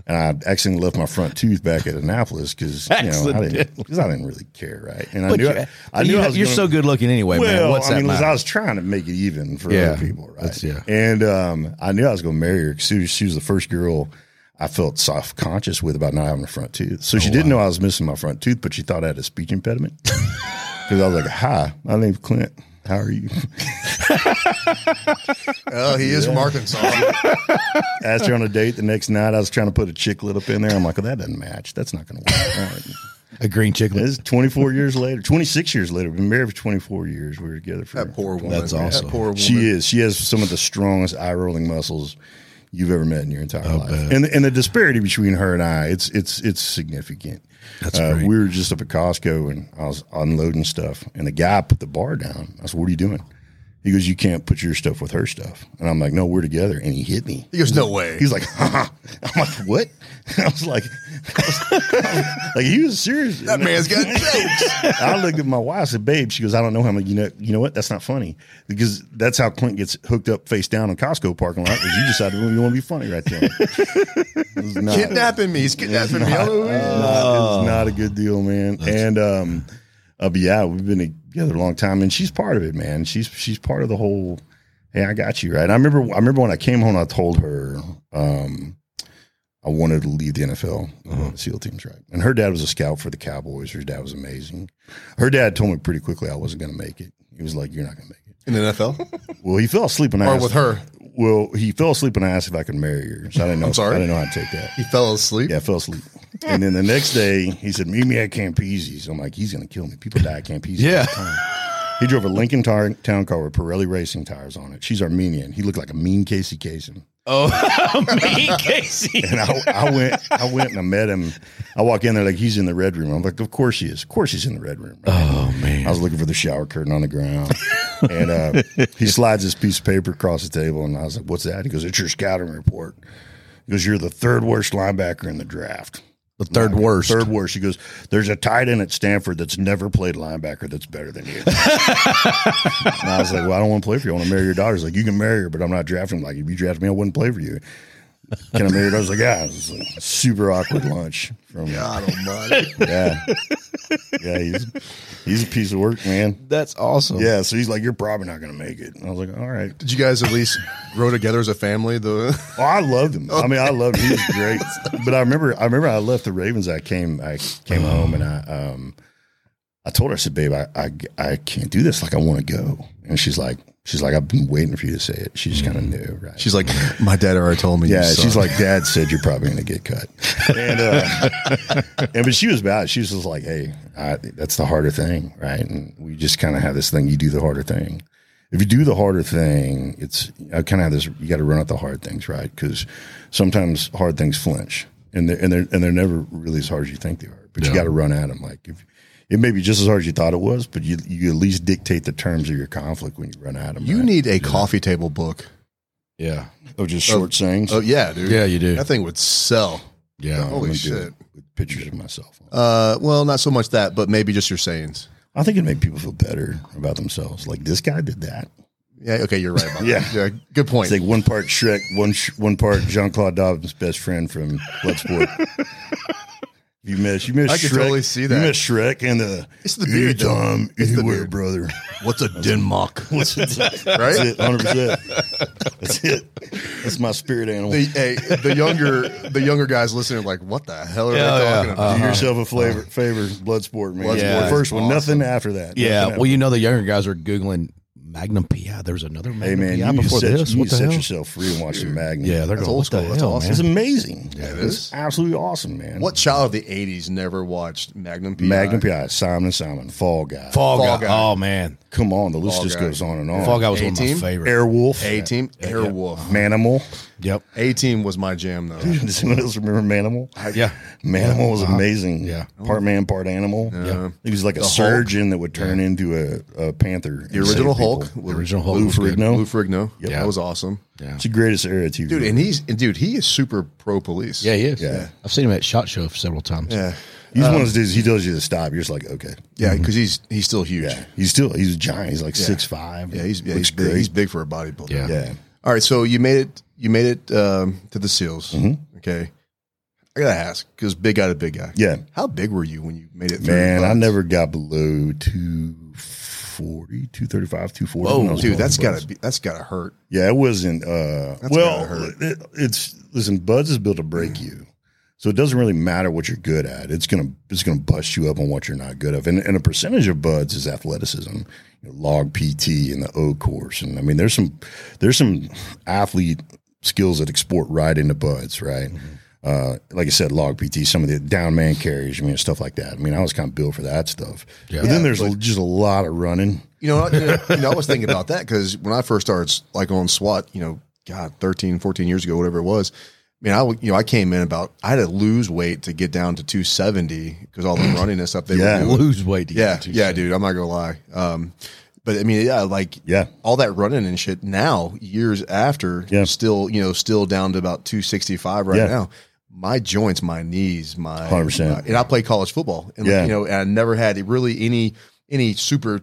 And I accidentally left my front tooth back at Annapolis because you know I didn't because I didn't really care, right? And I But knew you, I, I knew you, I was you're gonna- so good looking anyway, well, man. What's I that mean, matter? I was trying to make it even for Yeah, other people, right? yeah. And um, I knew I was going to marry her because she, was- she was the first girl I felt self conscious with about not having a front tooth. So Oh, she didn't know I was missing my front tooth, but she thought I had a speech impediment. Because I was like, "Hi, my name's Clint. How are you?" Oh, he is from Arkansas. Asked her on a date the next night. I was trying to put a Chiclet up in there. I'm like, "Well, that doesn't match. That's not going to work." All right. a green chicken. It's 24 years later, 26 years later. We've been married for 24 years. We were together for That poor woman. That's awesome. That poor woman. She is. She has some of the strongest eye rolling muscles you've ever met in your entire life. bet. And and the disparity between her and I, it's it's it's significant. That's uh, great. we were just up at Costco and I was unloading stuff, and the guy put the bar down. I said, "What are you doing?" He goes, "You can't put your stuff with her stuff." And I'm like, "No, we're together." And he hit me. He goes, no way. He's like, "Huh?" I'm like, "What?" I was like, like he was serious. that man's got jokes. I looked at my wife. I said, "Babe," she goes, "I don't know how many." You know, you know what? That's not funny because that's how Clint gets hooked up face down in Costco parking lot because you decided well, you want to be funny right there. Not, Kidnapping me. He's kidnapping me. not, Oh, it's not- it's not a good deal, man. and um, uh, but yeah, we've been together a long time, and she's part of it, man. She's she's part of the whole. Hey, I got you right. I remember. I remember when I came home. I told her. Um, I wanted to leave the NFL, uh, SEAL teams, right? And her dad was a scout for the Cowboys. Her dad was amazing. Her dad told me pretty quickly I wasn't going to make it. He was like, "You're not going to make it." in the NFL Well, he fell asleep when I or asked, with her. Well, he fell asleep and I asked if I could marry her. So I didn't know. I'm sorry? I didn't know how to take that. He fell asleep. Yeah, I fell asleep. And then the next day, he said, "Meet me at Campisi's." I'm like, "He's going to kill me. People die at Campisi's." Yeah. all the time." He drove a Lincoln tar- Town Car with Pirelli racing tires on it. She's Armenian. He looked like a mean Casey Kasem. me, Casey. And I, I went, I went and I met him. I walk in there like he's in the red room. I'm like, of course he is. Of course he's in the red room. right? Oh man. I was looking for the shower curtain on the ground, and uh, he slides this piece of paper across the table, and I was like, "What's that?" He goes, "It's your scouting report." He goes, "You're the third worst linebacker in the draft." The third worst. Third worst. He goes, "There's a tight end at Stanford that's never played linebacker that's better than you." and I was like, "Well, I don't want to play for you. I want to marry your daughter." He's like, "You can marry her, but I'm not drafting." Like, if you draft me, I wouldn't play for you. Can I marry? I was like, "Yeah." It was a super awkward lunch from God almighty. yeah. yeah, he's he's a piece of work, man. That's awesome. Yeah, so he's like, "You're probably not to make it." And I was like, "All right." Did you guys at least grow together as a family? The Oh, I loved him. I mean, I loved him. He was great. But I remember, I remember, I left the Ravens. I came, I came home, and I, um, I told her, I said, "Babe, I, I, I can't do this. Like, I want to go." And she's like, she's like, "I've been waiting for you to say it." She just kind of knew, right? she's like, my dad already told me. Yeah, suck." she's like, Dad said you're probably going to get cut, and uh, and but she was bad. She was just like, Hey, I, that's the harder thing, right? And we just kind of have this thing. You do the harder thing. If you do the harder thing, it's I kind of have this. You got to run out the hard things, right? Because sometimes hard things flinch, and they're and they're and they're never really as hard as you think they are. But you got to run at them. Like if it may be just as hard as you thought it was, but you you at least dictate the terms of your conflict when you run out of them. you need a coffee table book. Yeah. oh just short sayings. Oh yeah, dude. Yeah, you do. That thing would sell. Yeah. I'm holy shit. with pictures of myself. Uh, well, not so much that, but maybe just your sayings. I think it'd make people feel better about themselves. Like this guy did that. Yeah. Okay, you're right. About Yeah. that. yeah. Good point. It's like one part Shrek, one sh- one part Jean Claude Dobbins' best friend from Bloodsport. you miss you miss I Shrek. could totally see that. You miss Shrek and the It's the beard, though. anytime, It's the anywhere, beard. brother. What's a Dim Mak? What's it? Right? That's it. Hundred percent. That's it. That's my spirit animal. the, hey, the younger the younger guys listening are like, what the hell are Yeah, they yeah. talking about? Do uh-huh. yourself a flavor, uh-huh. favor, Bloodsport, man. Bloodsport Yeah. First one, Awesome. nothing after that. Yeah. Nothing Well, you know, the younger guys are Googling Magnum PI. There was another Hey Magnum man, PI you need before set, this. you need What to the set hell? yourself free and watch the Magnum. Yeah, they're That's going, old what the school. That's hell, awesome. it's amazing. it it's absolutely awesome, man. What child of the '80s never watched Magnum PI? Magnum PI, Simon and Simon, Fall Guy. Fall, Fall guy. Guy. Oh, man. Come on, the list Fall just Guy. goes on and on. Fall Guy was one of my A-Team? favorites. Airwolf, A Team, Airwolf. Manimal. Yep. A Team was my jam though. Does anyone else remember Manimal? Yeah. Manimal was uh-huh. amazing. Yeah. part man, part animal. Yeah. He was like a Hulk. surgeon that would turn into a, a panther. The original Hulk, The original Hulk Lou was good. Ferrigno. Lou Ferrigno. Yeah. that was awesome, Yeah. It's the greatest era of TV. dude. And he's and dude, he is super pro police. Yeah, he is. Yeah. I've seen him at SHOT Show several times. yeah, he's um, one of those dudes. He tells you to stop. You're just like, okay. yeah, mm-hmm. because he's he's still huge. Yeah, he's still he's a giant. He's like six five. Yeah, he's yeah, he's big, he's big for a bodybuilder. Yeah. yeah, All right, so you made it. You made it um, to the SEALs. Mm-hmm. Okay, I gotta ask because big guy to big guy. yeah. How big were you when you made it? Man, I never got below 240, 235, 240. Oh, dude, that's to gotta be that's gotta hurt. Yeah, it wasn't. Uh, That's well, it, it's listen. BUD/S is built to break you, so it doesn't really matter what you're good at. It's gonna it's gonna bust you up on what you're not good at. And, and a percentage of BUD/S is athleticism, you know, log PT and the O course. And I mean, there's some there's some athlete skills that export right into BUD/S, right? Uh, like I said, log PT, some of the down man carries, I mean, stuff like that. I mean, I was kind of built for that stuff. Yeah. but then there's but- just a lot of running. You know, you know, you know, I was thinking about that because when I first started like on SWAT, you know, God, 13, 14 years ago, whatever it was. I mean, I w- you know I came in about I had to lose weight to get down to 270 because all the running and stuff they Yeah. were doing. Lose weight. To Yeah, get to yeah, dude. I'm not gonna lie. Um, but I mean, yeah, like Yeah. all that running and shit. Now, years after, Yeah. still, you know, still down to about 265 right Yeah. now. My joints, my knees, my 100%. my- and I played college football, and Yeah. you know, and I never had really any any super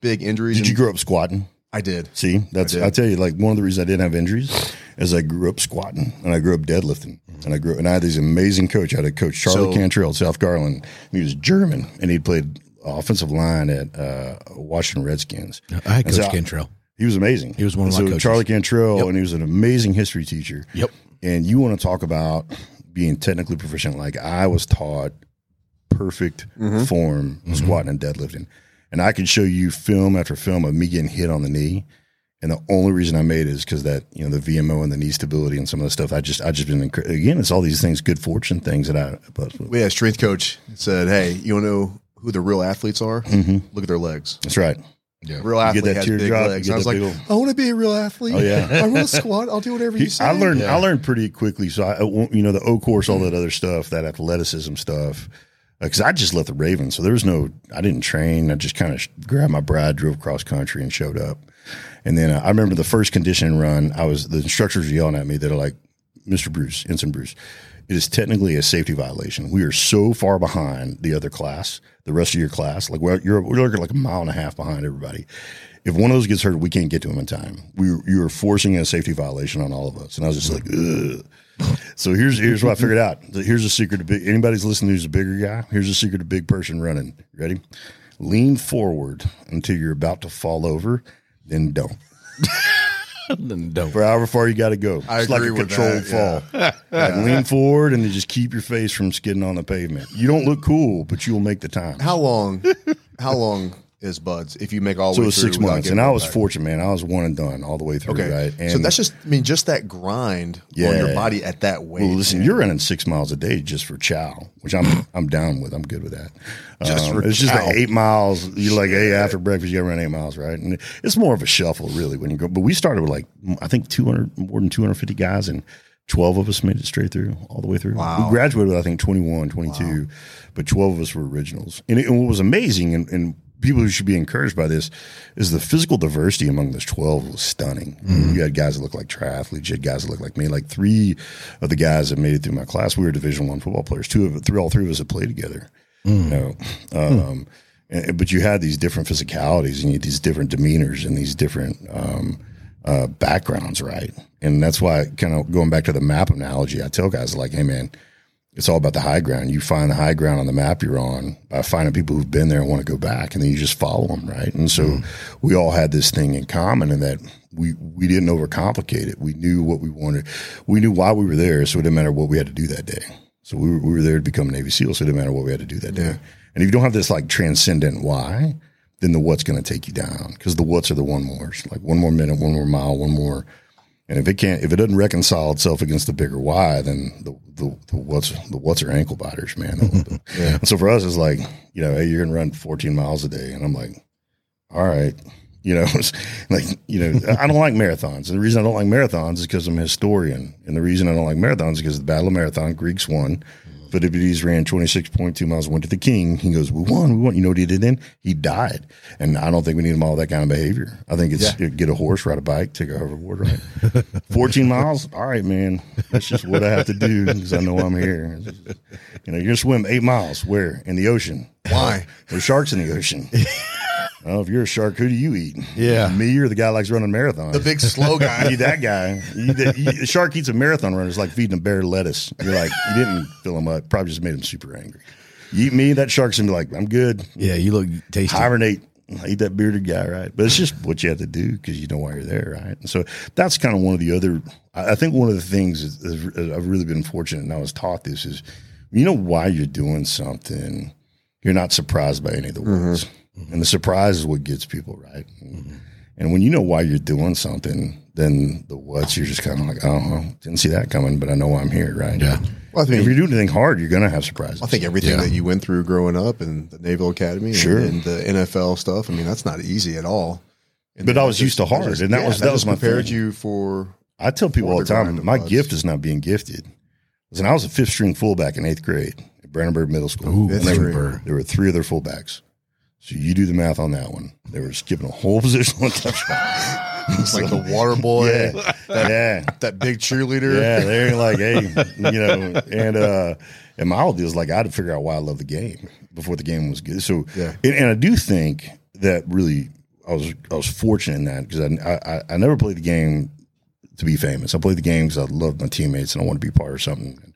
big injuries. Did you grow up squatting? I did. See, that's did. I, tell you, like one of the reasons I didn't have injuries is I grew up squatting and I grew up deadlifting and I grew and I had this amazing coach. I had a coach Charlie So- Cantrell South Garland. And he was German and he played offensive line at uh, Washington Redskins. I had And Coach so I- Cantrell. He was amazing. He was one of And my so coaches. Charlie Cantrell, and he was an amazing history teacher. Yep. And you want to talk about being technically proficient? Like I was taught perfect Mm-hmm. form squatting and deadlifting, and I could show you film after film of me getting hit on the knee. And the only reason I made it is because that you know the VMO and the knee stability and some of the stuff I just I just been incre- again it's all these things good fortune things that I but We had a strength coach said, "Hey, you want to know who the real athletes are? Look at their legs. that's right Yeah. Real Mm-hmm. Athlete has big teardrop, legs." you I was like, old- "I want to be a real athlete. Oh, yeah. I want to squat. I'll do whatever you say." I learned I learned pretty quickly. So I, you know, the O course, all that other stuff, that athleticism stuff, because I just left the Ravens, so there was no. I didn't train. I just kind of grabbed my bride, drove cross country, and showed up. And then uh, I remember the first conditioning run. I was the instructors were yelling at me. They're like, "Mr. Bruce, Ensign Bruce." It is technically a safety violation. We are so far behind the other class, the rest of your class. Like we're you're we're like a mile and a half behind everybody. If one of those gets hurt, we can't get to him in time. We you are forcing a safety violation on all of us. And I was just like, Ugh. So here's here's what I figured out. Here's a secret to big. Anybody's listening who's a bigger guy. Here's a secret to big person running. Ready? Lean forward until you're about to fall over, then don't. Then don't. For however far you got to go. I it's like a with controlled that, fall. Like lean forward and then just keep your face from skidding on the pavement. You don't look cool, but you'll make the time. How long? How long is BUD/S? If you make all the so it was through six months, and I was fortunate, man. I was one and done all the way through, Okay, right? And so that's just. I mean, just that grind on your body at that weight. Well, listen, man. you're running six miles a day just for chow, which I'm I'm down with. I'm good with that. Just Um, for it's just like eight miles. You're like, hey, after breakfast, you got to run eight miles, right? And it's more of a shuffle, really, when you go. But we started with like I think 200, more than 250 guys, and 12 of us made it straight through, all the way through. Wow. We graduated with I think 21, 22, but 12 of us were originals. And, it, and what was amazing, and, and people who should be encouraged by this, is the physical diversity among those 12 was stunning. You had guys that looked like triathletes, you had guys that looked like me. Like three of the guys that made it through my class, we were Division One football players. Two of three, all three of us had played together. You know, um, and- but you had these different physicalities and you had these different demeanors and these different um, uh, backgrounds, right? And that's why, kind of going back to the map analogy, I tell guys like, "Hey, man, it's all about the high ground. You find the high ground on the map you're on by finding people who've been there and want to go back, and then you just follow them, right? And so mm-hmm. we all had this thing in common, in that we we didn't overcomplicate it. We knew what we wanted. We knew why we were there, so it didn't matter what we had to do that day. So we were, we were there to become a Navy SEAL, so it didn't matter what we had to do that day. And if you don't have this like transcendent why, then the what's going to take you down because the what's are the one mores, like one more minute, one more mile, one more. And if it can't, if it doesn't reconcile itself against the bigger why, then the the, the what's the what's are ankle biters, man. And so for us, it's like you know, hey, you're gonna run 14 miles a day, and I'm like, all right, you know, like you know, I don't like marathons, and the reason I don't like marathons is because I'm a historian, and the reason I don't like marathons is because the Battle of Marathon, Greeks won. Philippides ran 26.2 miles, went to the king. He goes, We won, we won. You know what he did then? He died. And I don't think we need him all that kind of behavior. I think it's get a horse, ride a bike, take a hoverboard, right? 14 miles? All right, man. That's just what I have to do because I know I'm here. You know, you're going to swim eight miles. Where? In the ocean. Why? There's sharks in the ocean. well, if you're a shark, who do you eat? Yeah. Me or the guy that likes running marathons? The big slow guy. eat that guy. You that- you- shark eats a marathon runner. It's like feeding a bear lettuce. You're like, you didn't fill him up. Probably just made him super angry. You eat me, that shark's gonna be like, I'm good. Yeah, you look tasty. Hibernate. I eat that bearded guy, right? But it's just what you have to do because you know why you're there, right? And so that's kind of one of the other. I think one of the things is, is I've really been fortunate, and I was taught this is, you know, why you're doing something, you're not surprised by any of the mm-hmm. words, Mm-hmm. and the surprise is what gets people right. And, and when you know why you're doing something, then the what's you're just kind of like, oh, well, didn't see that coming, but I know why I'm here, right? Yeah. Well, I think If you're doing anything hard, you're gonna have surprises. I think everything Yeah. that you went through growing up and the Naval Academy and- Sure. and, the NFL stuff. I mean, that's not easy at all. And But I was just- used to hard, just- and that was- that was my prepared thing. you for. I tell people all the Or the grind time, my buds. gift is not being gifted. Listen, I was a fifth string fullback in eighth grade at Brandenburg Middle School. Ooh, And there, were, there were three other fullbacks. So you do the math on that one. They were skipping a whole position on touchdown. It's like the water boy, yeah, yeah, that big cheerleader. yeah. They're like, hey, you know, and uh, and my whole deal is like I had to figure out why I love the game before the game was good. So Yeah. and, and I do think that really I was I was fortunate in that because I, I I never played the game to be famous. I played the game because I loved my teammates and I wanted to be part of something.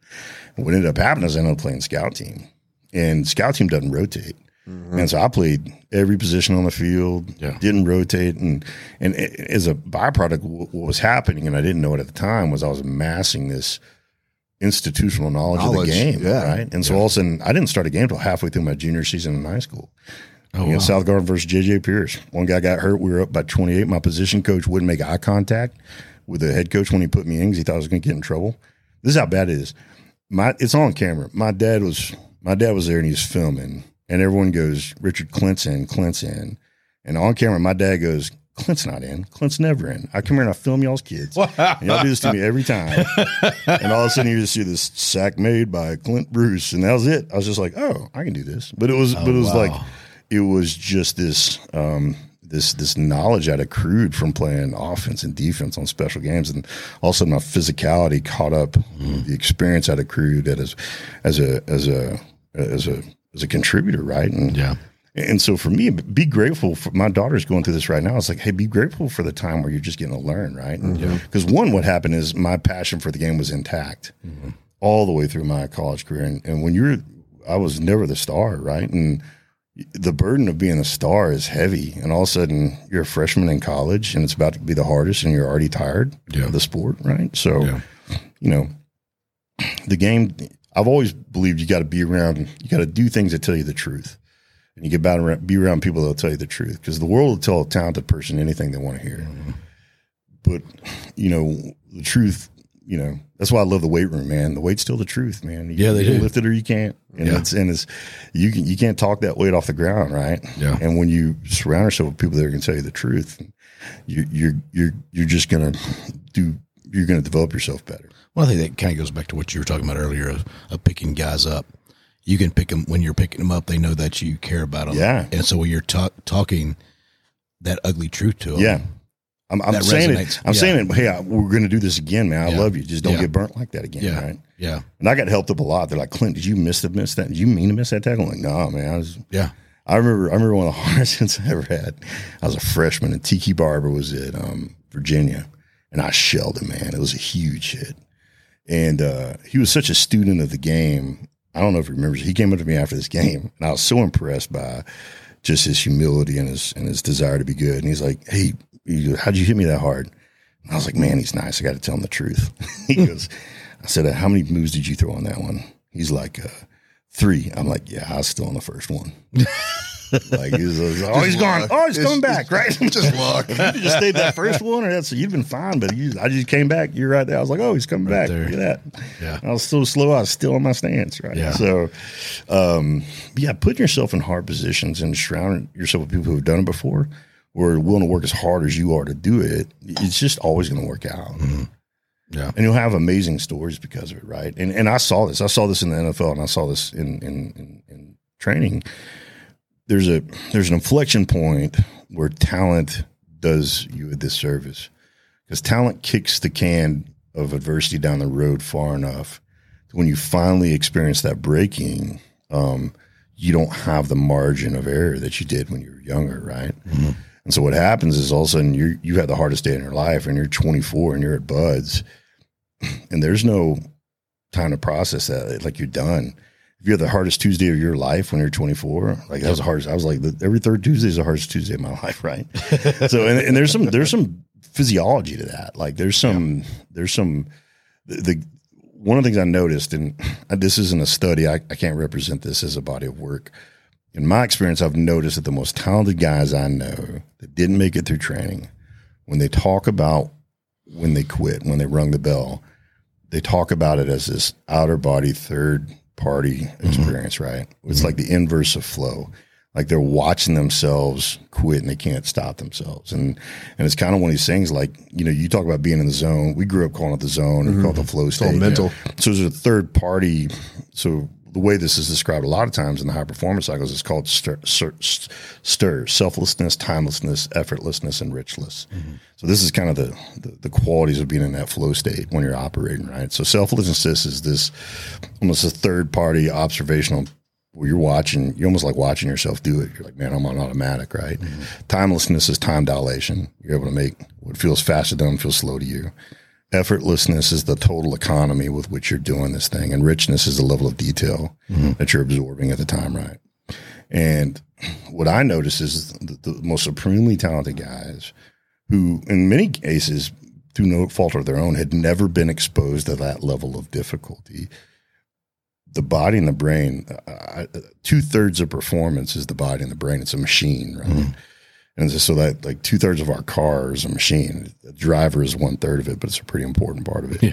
And what ended up happening is I ended up playing scout team, and scout team doesn't rotate. Mm-hmm. And so I played every position on the field, Yeah. didn't rotate. And, and as a byproduct, what was happening, and I didn't know it at the time, was I was amassing this institutional knowledge, of the game. yeah. Right. And so all of a sudden, I didn't start a game until halfway through my junior season in high school. Oh, wow. South Garland versus JJ Pearce. One guy got hurt. We were up by 28. My position coach wouldn't make eye contact with the head coach when he put me in because he thought I was going to get in trouble. This is how bad it is. My it's on camera. My dad was my dad was there and he was filming, and everyone goes Richard Clint's in, Clint's in, and on camera my dad goes. Clint's not in. Clint's never in. I come here and I film y'all's kids. And y'all do this to me every time. and all of a sudden you just see this sack made by Clint Bruce, and that was it. I was just like, oh, I can do this. But it was, but it was wow. like, it was just this, um, this this knowledge I'd accrued from playing offense and defense on special games, and also my physicality caught up with the experience I'd accrued that as as a as a as a as a contributor, right? And Yeah. And so for me, be grateful for my daughter's going through this right now. It's like, hey, be grateful for the time where you're just getting to learn, right? Because one, what happened is my passion for the game was intact mm-hmm. all the way through my college career. And, and when you're, I was never the star, right? And the burden of being a star is heavy. And all of a sudden, you're a freshman in college, and it's about to be the hardest, and you're already tired Yeah. of the sport, right? So, Yeah. you know, the game. I've always believed you got to be around. You got to do things that tell you the truth, and you get about around, be around people that'll tell you the truth. Because the world will tell a talented person anything they want to hear. Mm-hmm. But you know, the truth. You know, that's why I love the weight room, man. The weight's still the truth, man. You, Yeah, they can do. lift it or you can't, and Yeah. it's and it's you can you can't talk that weight off the ground, right? Yeah. And when you surround yourself with people that are going to tell you the truth, you, you're you're you're just going to do. You're going to develop yourself better. Well, I think that kind of goes back to what you were talking about earlier of, of picking guys up. You can pick them when you're picking them up. They know that you care about them. Yeah. And so when you're ta- talking that ugly truth to them, Yeah. I'm, I'm saying resonates. it. I'm Yeah. saying it. Hey, I, we're going to do this again, man. I Yeah. love you. Just don't Yeah. get burnt like that again, yeah, right? yeah, And I got helped up a lot. They're like, Clint, did you miss the miss that? Did you mean to miss that tackle? I'm like, no, man. I was. yeah. I remember. I remember one of the hardest hits I ever had. I was a freshman, and Tiki Barber was at um, Virginia, and I shelled him. Man, it was a huge hit. And uh, he was such a student of the game. I don't know if he remembers. He came up to me after this game, and I was so impressed by just his humility and his and his desire to be good. And he's like, "Hey, how'd you hit me that hard?" And I was like, "Man, he's nice. I got to tell him the truth." he goes, "I said, how many moves did you throw on that one?" He's like, uh, three. I'm like, "Yeah, I was still on the first one." like he's, oh, he's gone. Oh, he's It's- coming back, it's right? just luck. You just stayed that first one, or that's you've been fine. But you, I just came back. You're right there. I was like, oh, he's coming back. there. Look at that. Yeah. I was so slow. I was still on my stance. Right. Yeah. So, um, yeah, putting yourself in hard positions and surrounding yourself with people who have done it before, or are willing to work as hard as you are to do it. It's just always going to work out. Yeah. And you'll have amazing stories because of it, right? And and I saw this. I saw this in the NFL, and I saw this in in, in, in training. There's a there's an inflection point where talent does you a disservice because talent kicks the can of adversity down the road far enough to when you finally experience that breaking, um, you don't have the margin of error that you did when you were younger, right? And so what happens is all of a sudden you you had the hardest day in your life, and you're 24 and you're at BUD/S, and there's no time to process that. Like you're done. If you have the hardest Tuesday of your life when you're 24, like that was the hardest. I was like, the, every third Tuesday is the hardest Tuesday of my life, right? so, and, and there's some there's some physiology to that. Like there's some there's some the, the one of the things I noticed, and this isn't a study. I, I can't represent this as a body of work. In my experience, I've noticed that the most talented guys I know that didn't make it through training, when they talk about when they quit, when they rung the bell, they talk about it as this outer body third party mm-hmm. experience, right? It's like the mm-hmm. inverse of flow. Like they're watching themselves quit and they can't stop themselves. And and it's kind of one of these things like, you know, you talk about being in the zone. We grew up calling it the zone and call it the mm-hmm. flow state. It's all mental. So there's a third party. So the way this is described a lot of times in the high performance cycles is called STER, STER, STER selflessness, timelessness, effortlessness, and richness. So this is kind of the, the the qualities of being in that flow state when you're operating, right? So selflessness is this almost a third party observational where you're watching, you're almost like watching yourself do it. You're like, man, I'm on automatic, right? Mm-hmm. Timelessness is time dilation. You're able to make what feels faster than them feel slow to you. Effortlessness is the total economy with which you're doing this thing, and richness is the level of detail mm-hmm. that you're absorbing at the time, right? And what I notice is the, the most supremely talented guys who, in many cases, through no fault of their own, had never been exposed to that level of difficulty. The body and the brain, uh, uh two thirds of performance is the body and the brain. It's a machine, right? Mm-hmm. And so that like two thirds of our car is a machine. The driver is one third of it, but it's a pretty important part of it. Yeah.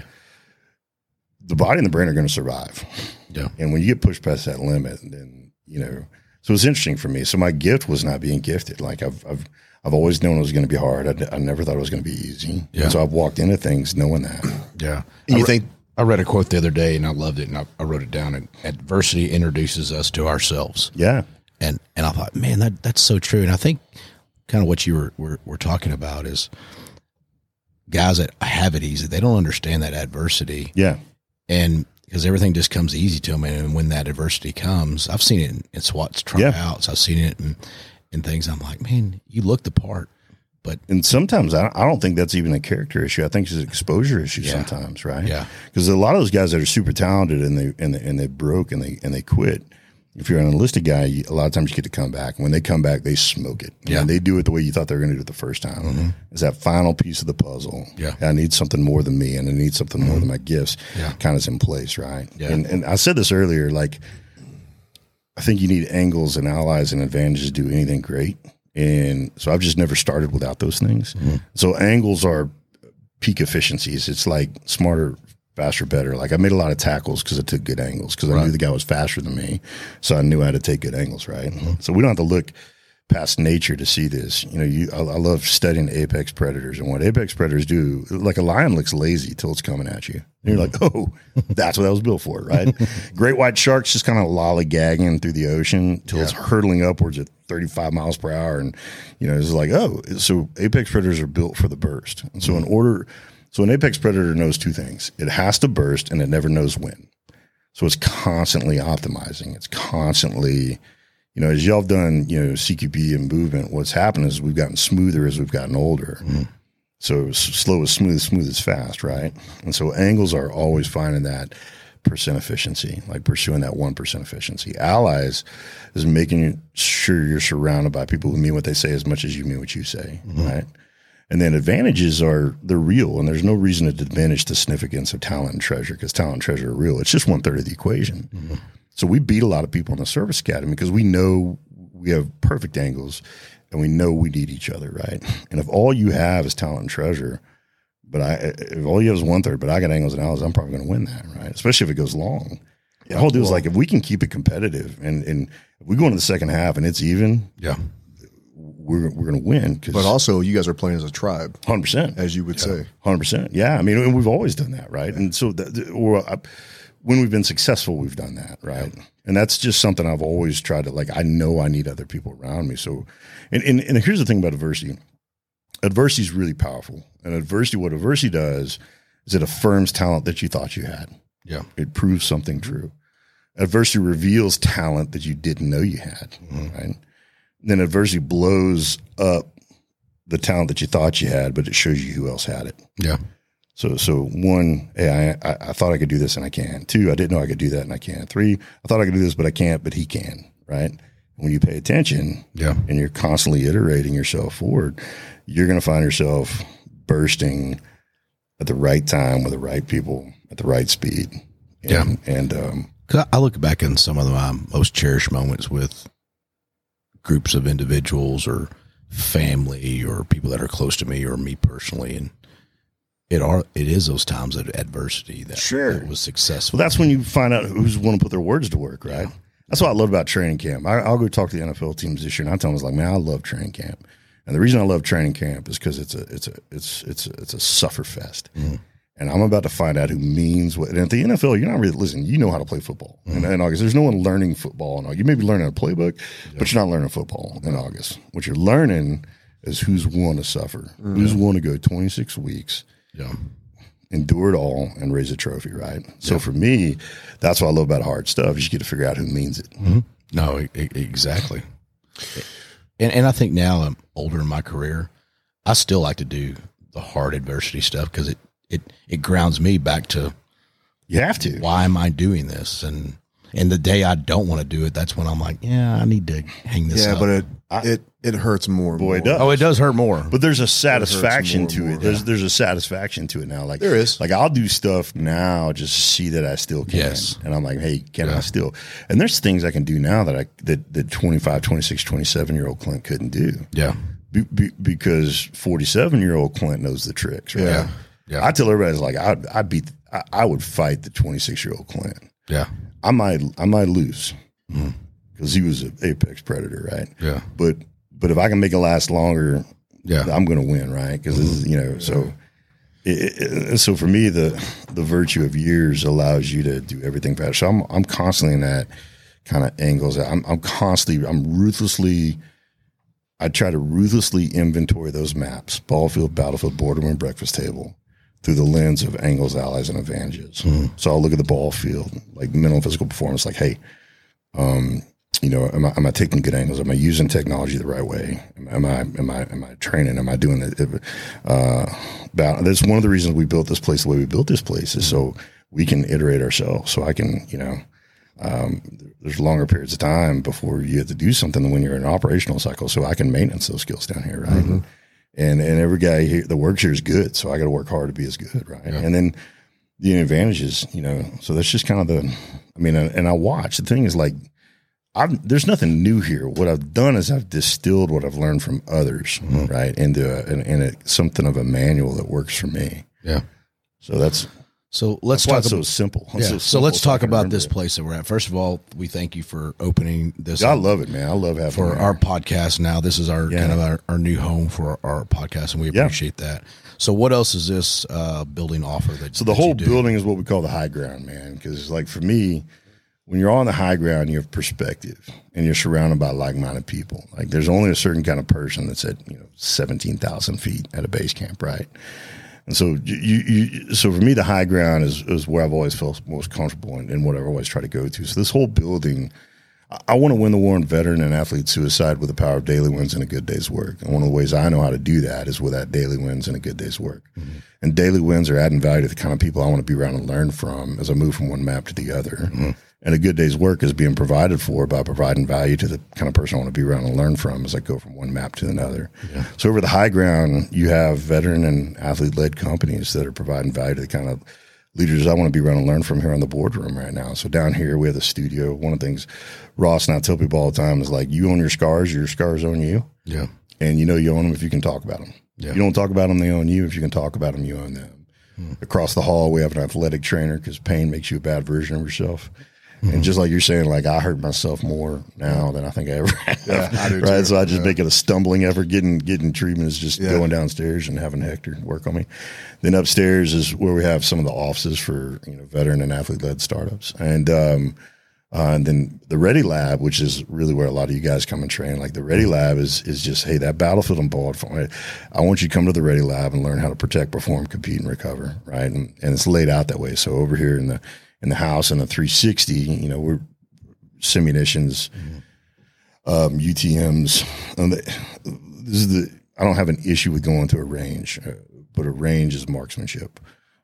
The body and the brain are going to survive. Yeah. And when you get pushed past that limit, then you know. So it's interesting for me. So my gift was not being gifted. Like I've I've I've always known it was going to be hard. I, I never thought it was going to be easy. Yeah. And so I've walked into things knowing that. Yeah. And you I, think I read a quote the other day and I loved it and I, I wrote it down. And adversity introduces us to ourselves. Yeah. And and I thought, man, that that's so true. And I think kind of what you were were, were talking about is guys that have it easy. They don't understand that adversity, Yeah. and because everything just comes easy to them. And when that adversity comes, I've seen it in, in SWAT's tryouts. I've seen it in, in things. I'm like, man, you look the part. But And sometimes I, I don't think that's even a character issue. I think it's an exposure issue Yeah. sometimes, right? Yeah. Because a lot of those guys that are super talented and they and they, and they broke and they and they quit. If you're an enlisted guy, a lot of times you get to come back. When they come back, they smoke it. Yeah. And they do it the way you thought they were going to do it the first time. It's that final piece of the puzzle. Yeah. Mm-hmm. I need something more than me, and I need something more than my gifts. Yeah. Kind of in place, right? Yeah. And and I said this earlier, like I think you need angles and allies and advantages to do anything great. And so I've just never started without those things. So angles are peak efficiencies. It's like smarter, faster, better. Like I made a lot of tackles because I took good angles because I knew the guy was faster than me. So I knew how to take good angles, right? Mm-hmm. So we don't have to look past nature to see this. You know, you I, I love studying apex predators and what apex predators do. Like a lion looks lazy till it's coming at you. And you're like, mm-hmm. oh, that's what that was built for, right? Great white sharks just kind of lollygagging through the ocean till it's hurtling upwards at 35 miles per hour, and you know, it's like, oh, so apex predators are built for the burst. And so in mm-hmm. order, so an apex predator knows two things: it has to burst, and it never knows when. So it's constantly optimizing. It's constantly, you know, as y'all have done, you know, CQB and movement, what's happened is we've gotten smoother as we've gotten older. Mm-hmm. So s- slow is smooth, smooth is fast, right? And so angles are always finding that percent efficiency, like pursuing that 1% efficiency. Allies is making sure you're surrounded by people who mean what they say as much as you mean what you say, mm-hmm. right? And then advantages are they're real, and there's no reason to diminish the significance of talent and treasure because talent and treasure are real. It's just one third of the equation. Mm-hmm. So we beat a lot of people in the service academy because we know we have perfect angles and we know we need each other, right? And if all you have is talent and treasure, but I if all you have is one third, but I got angles and allies, I'm probably going to win that, right? Especially if it goes long. the whole deal is like if we can keep it competitive and and we go into the second half and it's even, yeah, we're we're going to win because But also, you guys are playing as a tribe, hundred percent. as you would say. Hundred percent. Yeah, I mean, and we've always done that, right? And so, that, or uh, when we've been successful, we've done that, right? And that's just something I've always tried to like. I know I need other people around me. So, and and, and here's the thing about adversity. Adversity is really powerful, and adversity, what adversity does, is it affirms talent that you thought you had. yeah, It proves something true. Adversity reveals talent that you didn't know you had, right? Then adversity blows up the talent that you thought you had, but it shows you who else had it. yeah, So, so one, hey, I, I, I thought I could do this and I can. Two, I didn't know I could do that and I can. Three, I thought I could do this, but I can't, but he can, right? When you pay attention yeah, and you're constantly iterating yourself forward, you're going to find yourself bursting at the right time with the right people at the right speed. And, Yeah. And, um, I I look back in some of my most cherished moments with groups of individuals or family or people that are close to me or me personally, and it are it is those times of adversity that, Sure. that was successful. Well, that's when you find out who's want to put their words to work, right? That's what I love about training camp. I, I'll go talk to the NFL teams this year, and I tell them, "I was like, man, I love training camp." And the reason I love training camp is because it's a it's a it's it's a, it's a suffer fest. Mm-hmm. And I'm about to find out who means what. And at the NFL, you're not really listen. You know how to play football in, in August. There's no one learning football in August. You may be learning a playbook, but you're not learning football in August. What you're learning is who's willing to suffer, who's willing to go 26 weeks yeah, endure it all and raise a trophy, right? So for me, that's what I love about hard stuff. is You get to figure out who means it. Mm-hmm. no, e- e- exactly. And and I think now I'm older in my career, I still like to do the hard adversity stuff because it it it grounds me back to You have to. why am I doing this? And and the day I don't want to do it, that's when I'm like, yeah, I need to hang this Yeah, up. but it it it hurts more. Boy, more. it does. oh, it does hurt more. But there's a satisfaction more to and it. more. There's there's a satisfaction to it now. Like There is. Like I'll do stuff now just to see that I still can. Yes. And I'm like, hey, can I still? And there's things I can do now that I that the 25, 26, 27 year old Clint couldn't do. yeah, Be, be, because 47 year old Clint knows the tricks. Right? Yeah. Yeah. I tell everybody, it's like I I beat I, I would fight the 26 year old Clint. yeah, I might I might lose mm-hmm. because he was an apex predator, right? yeah, But but if I can make it last longer, yeah, I'm going to win, right? Because this is mm-hmm. you know so. It, it, so for me, the the virtue of years allows you to do everything faster. So I'm I'm constantly in that kind of angles. I'm I'm constantly I'm ruthlessly. I try to ruthlessly inventory those maps: ball field, battlefield, boardroom, and breakfast table, through the lens of angles, allies, and advantages. So I'll look at the ball field, like mental and physical performance, like, hey, um, you know, am I, am I taking good angles? Am I using technology the right way? Am, I am I am I training? Am I doing it? Uh, that's one of the reasons we built this place the way we built this place is so we can iterate ourselves. So I can, you know, um, there's longer periods of time before you have to do something than when you're in an operational cycle. So I can maintenance those skills down here, right? Mm-hmm. And and every guy here that works here is good, so I got to work hard to be as good, right? And then the advantages, you know. So that's just kind of the. I mean, and I watch. The thing is, like, I've, there's nothing new here. What I've done is I've distilled what I've learned from others, mm-hmm. right, into a, in, in a, something of a manual that works for me. Yeah. So that's So let's talk so about simple. Yeah. so simple let's talk about this it. place that we're at. First of all, we thank you for opening this I love it, man. I love having for our podcast. Now this is our Yeah. kind of our, our new home for our, our podcast, and we Yeah. appreciate that. So what else is this uh, building offer that? So the that whole building is what we call the high ground, man. Because like for me, when you're on the high ground, you have perspective, and you're surrounded by like-minded people. Like there's only a certain kind of person that's at you know seventeen thousand feet at a base camp, right? And so you, you, so for me, the high ground is is where I've always felt most comfortable and, and what I've always tried to go to. So this whole building. I- I want to win the war on veteran and athlete suicide with the power of daily wins and a good day's work. And one of the ways I know how to do that is with that daily wins and a good day's work. Mm-hmm. And daily wins are adding value to the kind of people I want to be around and learn from as I move from one map to the other. Mm-hmm. And a good day's work is being provided for by providing value to the kind of person I want to be around and learn from as I go from one map to another. So over the high ground, you have veteran and athlete led companies that are providing value to the kind of leaders I want to be around and learn from here on the boardroom right now. So down here we have the studio. One of the things Ross and I tell people all the time is like, you own your scars, your scars own you Yeah. and you know you own them if you can talk about them. Yeah. You don't talk about them, they own you. If you can talk about them, you own them. Hmm. Across the hall, we have an athletic trainer because pain makes you a bad version of yourself. And just like you're saying, like I hurt myself more now than I think I ever have. Yeah, I right. too. So I just make it a stumbling effort. Getting getting treatment is just Yeah. going downstairs and having Hector work on me. Then upstairs is where we have some of the offices for you know veteran and athlete led startups. And um, uh, and then the Ready Lab, which is really where a lot of you guys come and train. Like the Ready Lab is is just hey, that battlefield and ball. I want you to come to the Ready Lab and learn how to protect, perform, compete, and recover. Right, and, and it's laid out that way. So over here in the in the house in the 360, you know, we're simunitions, um, UTM's. And the, this is the I don't have an issue with going to a range, uh, but a range is marksmanship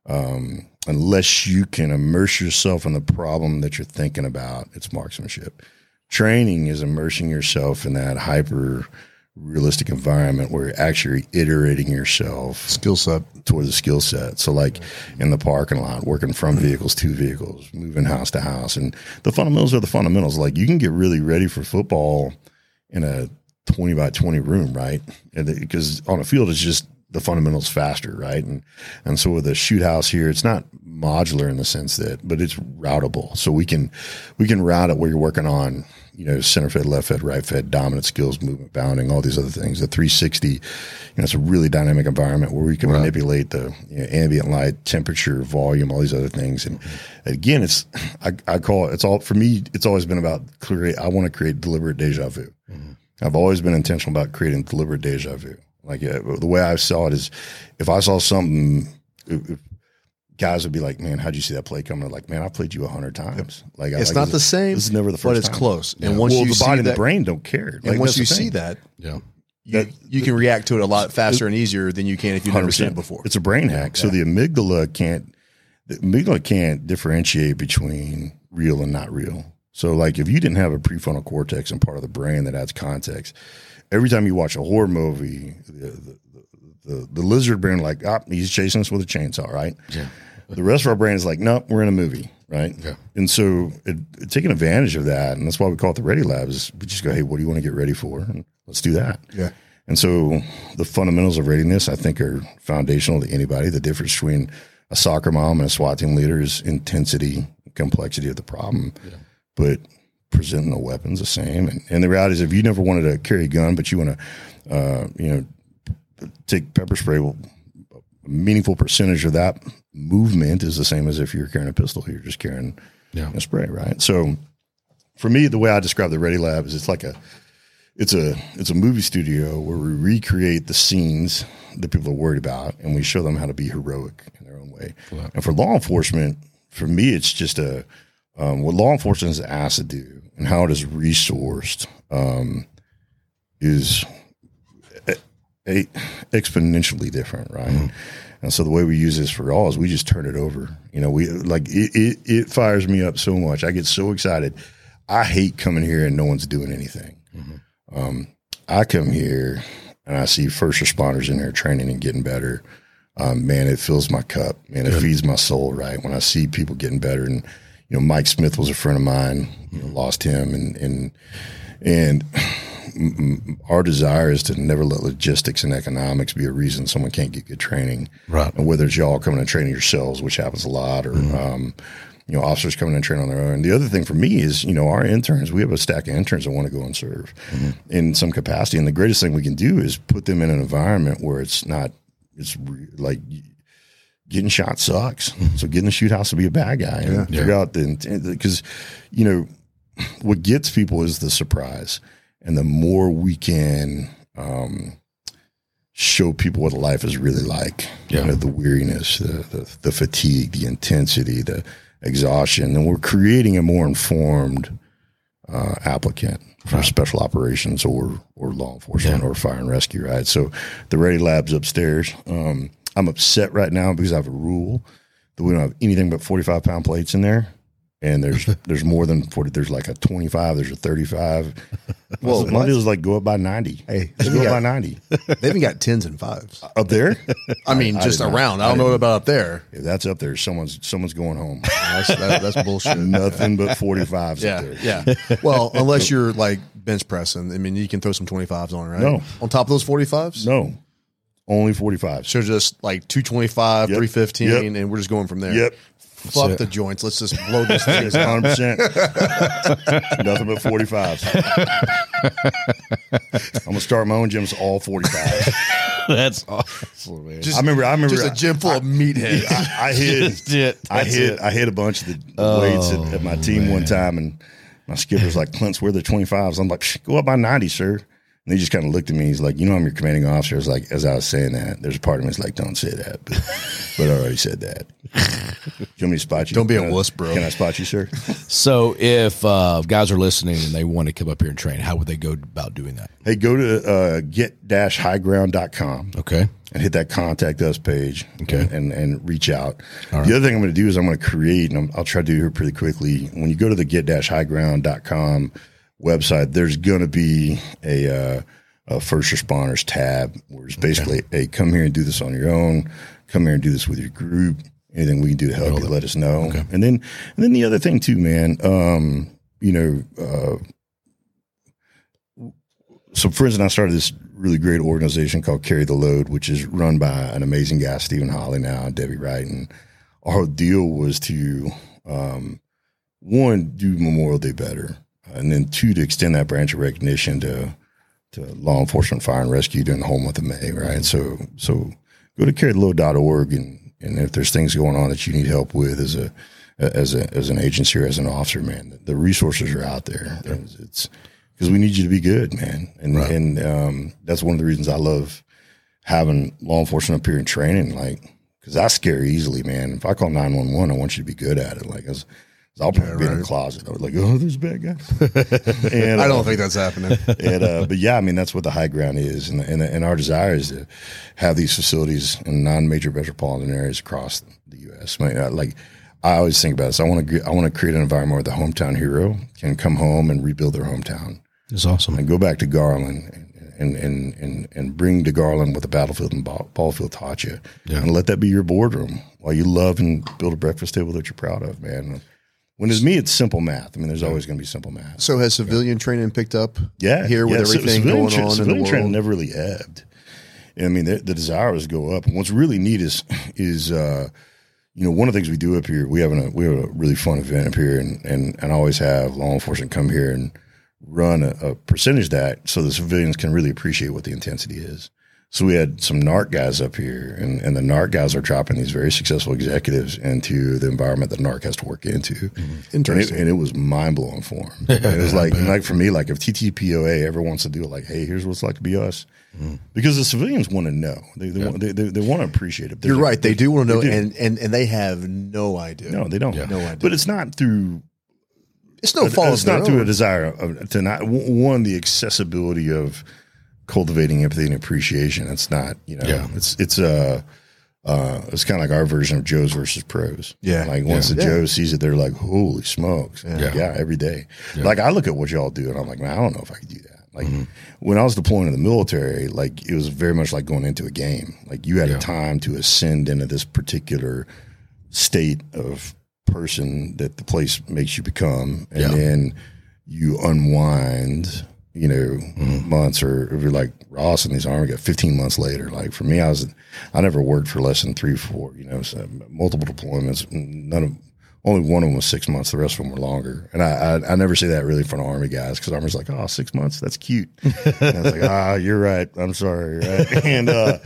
um, unless you can immerse yourself in the problem that you're thinking about, it's marksmanship. Training is immersing yourself in that hyper realistic environment where you're actually iterating yourself Skill set. toward the skill set. So, like in the parking lot, working from vehicles to vehicles, moving house to house, and the fundamentals are the fundamentals. Like you can get really ready for football in a twenty by twenty room, right? and Because on a field, it's just the fundamentals faster, right? And and so with the shoot house here, it's not modular in the sense that, but it's routable. So we can we can route it where you're working on you know, center fed, left fed, right fed, dominant skills, movement, bounding, all these other things. The 360, you know, it's a really dynamic environment where we can manipulate the you know, ambient light, temperature, volume, all these other things. And again, it's I, I call it. It's all for me. It's always been about create. I want to create deliberate deja vu. I've always been intentional about creating deliberate deja vu. Like uh, the way I saw it is, if I saw something. If Guys would be like, "Man, how'd you see that play coming?" Like, "Man, I played you a hundred times." Like, I- It's like, not the same, This is never the first, but it's time. close. And once well, you the see body and that, the brain don't care. Like, and once you see that, Yeah. you, you can react to it a lot faster and easier than you can if you've never seen it before. It's a brain hack. So the amygdala can't the amygdala can't differentiate between real and not real. So like if you didn't have a prefrontal cortex and part of the brain that adds context, every time you watch a horror movie, the the, the, the lizard brain like, ah, he's chasing us with a chainsaw, right? Yeah. The rest of our brain is like, nope, we're in a movie, right? Yeah. And so it, it- taking advantage of that, and that's why we call it the Ready Lab, is we just go, hey, what do you want to get ready for? And let's do that. Yeah. And so the fundamentals of readiness, I think, are foundational to anybody. The difference between a soccer mom and a SWAT team leader is intensity, complexity of the problem, but presenting the weapons the same. And, and the reality is, if you never wanted to carry a gun, but you want to, uh, you know, take pepper spray, well, a meaningful percentage of that movement is the same as if you're carrying a pistol. You're just carrying Yeah. a spray, right? So for me, the way I describe the Ready Lab is it's like a it's a it's a movie studio where we recreate the scenes that people are worried about, and we show them how to be heroic in their own way. And for law enforcement, for me, it's just a um, what law enforcement is asked to do and how it is resourced um, is a, exponentially different, right? And so the way we use this for all is we just turn it over. You know, we like it, it, it fires me up so much. I get so excited. I hate coming here and no one's doing anything. Um, I come here and I see first responders in there training and getting better. Um, man, it fills my cup. Man, it feeds my soul. Right when I see people getting better, and you know, Mike Smith was a friend of mine. You know, lost him, and and and our desire is to never let logistics and economics be a reason someone can't get good training. Right. And whether it's y'all coming and training yourselves, which happens a lot, or mm-hmm. um, you know, officers coming and training on their own. The other thing for me is, you know, our interns. We have a stack of interns that want to go and serve mm-hmm. in some capacity, and the greatest thing we can do is put them in an environment where it's not. It's re- like getting shot sucks. Mm-hmm. So getting in the shoot house to be a bad guy and figure out the. Because, you know, what gets people is the surprise. And the more we can um, show people what life is really like, Yeah. you know, the weariness, the, the, the fatigue, the intensity, the exhaustion, then we're creating a more informed uh, applicant for special operations or or law enforcement or fire and rescue, right? So the Ready Lab's upstairs. Um, I'm upset right now because I have a rule that we don't have anything but 45 pound plates in there. And there's there's more than 40. There's like a 25. There's a 35. Well, my deal is like go up by 90. Hey, Just go up by 90 They even got tens and fives. Uh, up there. I mean, just did not- around. I don't know about up there. If that's up there. Someone's someone's going home. That's, that, that's bullshit. Nothing but 45s up Yeah, there. yeah. Well, unless you're like bench pressing, I mean, you can throw some 25s on, right? No. On top of those 45s? No, only 45s. So just like 225, Yep. 315, Yep. and we're just going from there. Yep. Fuck it. the joints. Let's just blow this thing out. Hundred percent. Nothing but forty fives. I'm gonna start my own gyms all forty fives. That's awesome, man. Just, I remember. I remember. just a gym full of meatheads. I, I hit. it. I hit. it. I hit a bunch of the, the weights at, at my oh, team one time, and my skipper's like, "Clint's where the 25s." I'm like, "Psh, "Go up by 90, sir." And he just kind of looked at me. He's like, "You know, I'm your commanding officer." I was like, as I was saying that, there's a part of me that's like, "Don't say that," but, but I already said that. Do you want me to spot you? Don't be a Can I- wuss, bro. Can I spot you, sir? So if uh, guys are listening and they want to come up here and train, how would they go about doing that? Hey, go to uh, get-highground.com. Okay. and hit that contact us page Okay. and, and, and reach out. The other thing I'm going to do is I'm going to create, and I'm, I'll try to do it here pretty quickly. When you go to the get-highground.com website, there's going to be a, uh, a first responders tab where it's basically, hey, come here and do this on your own. Come here and do this with your group. Anything we can do to help you, let us know. And then, and then the other thing too, man, um, you know, uh, so for instance, I started this really great organization called Carry the Load, which is run by an amazing guy, Stephen Holly now, and Debbie Wright. And our deal was to, um, one, do Memorial Day better, and then two, to extend that branch of recognition to to law enforcement, fire and rescue during the whole month of May, right? So, so go to carrytheload.org and, and if there's things going on that you need help with as a, as a, as an agency or as an officer, man, the resources are out there. It's, it's because we need you to be good, man. And, and, um, that's one of the reasons I love having law enforcement up here in training, like, cause I scare easily, man. If I call 911, I want you to be good at it. Like, 'cause- 'cause I'll probably be in the closet. I was like, oh, there's a bad guy. and, I uh, don't think that's happening. and uh, but yeah, I mean that's what the high ground is, and and, and our desire is to have these facilities in non-major metropolitan areas across the U.S. I mean, uh, like I always think about this. I want to I want to create an environment where the hometown hero can come home and rebuild their hometown It's awesome. and go back to Garland and and and and bring to Garland what the battlefield and ball, ball field taught you, and let that be your boardroom while you love and build a breakfast table that you're proud of, man. When it's me, it's simple math. I mean, there's always going to be simple math. So has civilian training picked up Yeah, here with yeah, everything civilian going tra- on in the civilian world? training never really ebbed. I mean, the, the desire was go up. And what's really neat is is uh, you know one of the things we do up here. We have a we have a really fun event up here, and and and always have law enforcement come here and run a, a percentage of that so the civilians can really appreciate what the intensity is. So we had some NARC guys up here, and, and the NARC guys are dropping these very successful executives into the environment that NARC has to work into. Mm-hmm. And it, and it was mind blowing for them. it was like, like for me, like if TTPOA ever wants to do it, like, hey, here's what it's like to be us, mm. because the civilians want to know. They they, want, they, they, they want to appreciate it. You're There's a- right. They do want to know, and, and and they have no idea. No, they don't. Have no idea. But it's not through it's no fault. it's not through a desire of, to not one the accessibility of cultivating empathy and appreciation. It's not you know Yeah. it's it's uh uh it's kind of like our version of Joe's versus pros. Yeah. like once Yeah. the Joe sees it, they're like, holy smokes, yeah, Yeah. every day. Like I look at what y'all do, and I'm like, man, I don't know if I could do that. Like Mm-hmm. when I was deploying in the military, like it was very much like going into a game. Like you had a time to ascend into this particular state of person that the place makes you become, and Yeah. then you unwind. You know, Mm-hmm. months or if you're like Ross and these army got 15 months later. Like for me, I was I never worked for less than three, four. You know, so multiple deployments. None of only one of them was six months. The rest of them were longer. And I I, I never say that really front of army guys because army's like, oh, six months, that's cute. And I was like, ah, you're right. I'm sorry, right? And uh,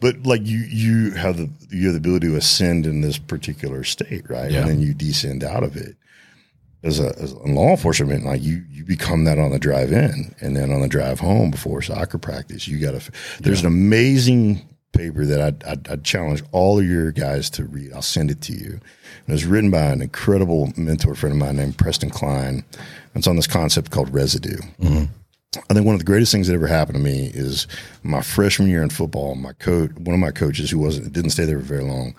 but like you you have the you have the ability to ascend in this particular state, right? Yeah. And then you descend out of it. As a, as a law enforcement, like you, you become that on the drive in, and then on the drive home before soccer practice, you got to. There's an amazing paper that I'd, I'd, I'd challenge all of your guys to read. I'll send it to you. And it was written by an incredible mentor friend of mine named Preston Klein. It's on this concept called residue. Mm-hmm. I think one of the greatest things that ever happened to me is my freshman year in football. My coach, one of my coaches, who wasn't didn't stay there for very long,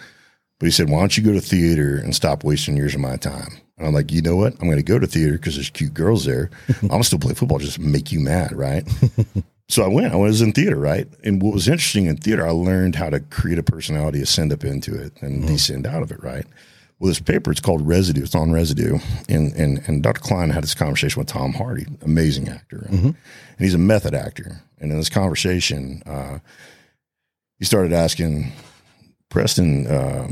but he said, "Why don't you go to theater and stop wasting years of my time?" And I'm like, "You know what? I'm going to go to theater because there's cute girls there. I'm gonna still play football, just make you mad, right?" so I went. I was in theater, right? And what was interesting in theater, I learned how to create a personality, ascend up into it, and descend out of it, right? Well, this paper, it's called Residue. It's on Residue. And, and, and Dr. Klein had this conversation with Tom Hardy, amazing actor. And he's a method actor. And in this conversation, uh, he started asking Preston uh,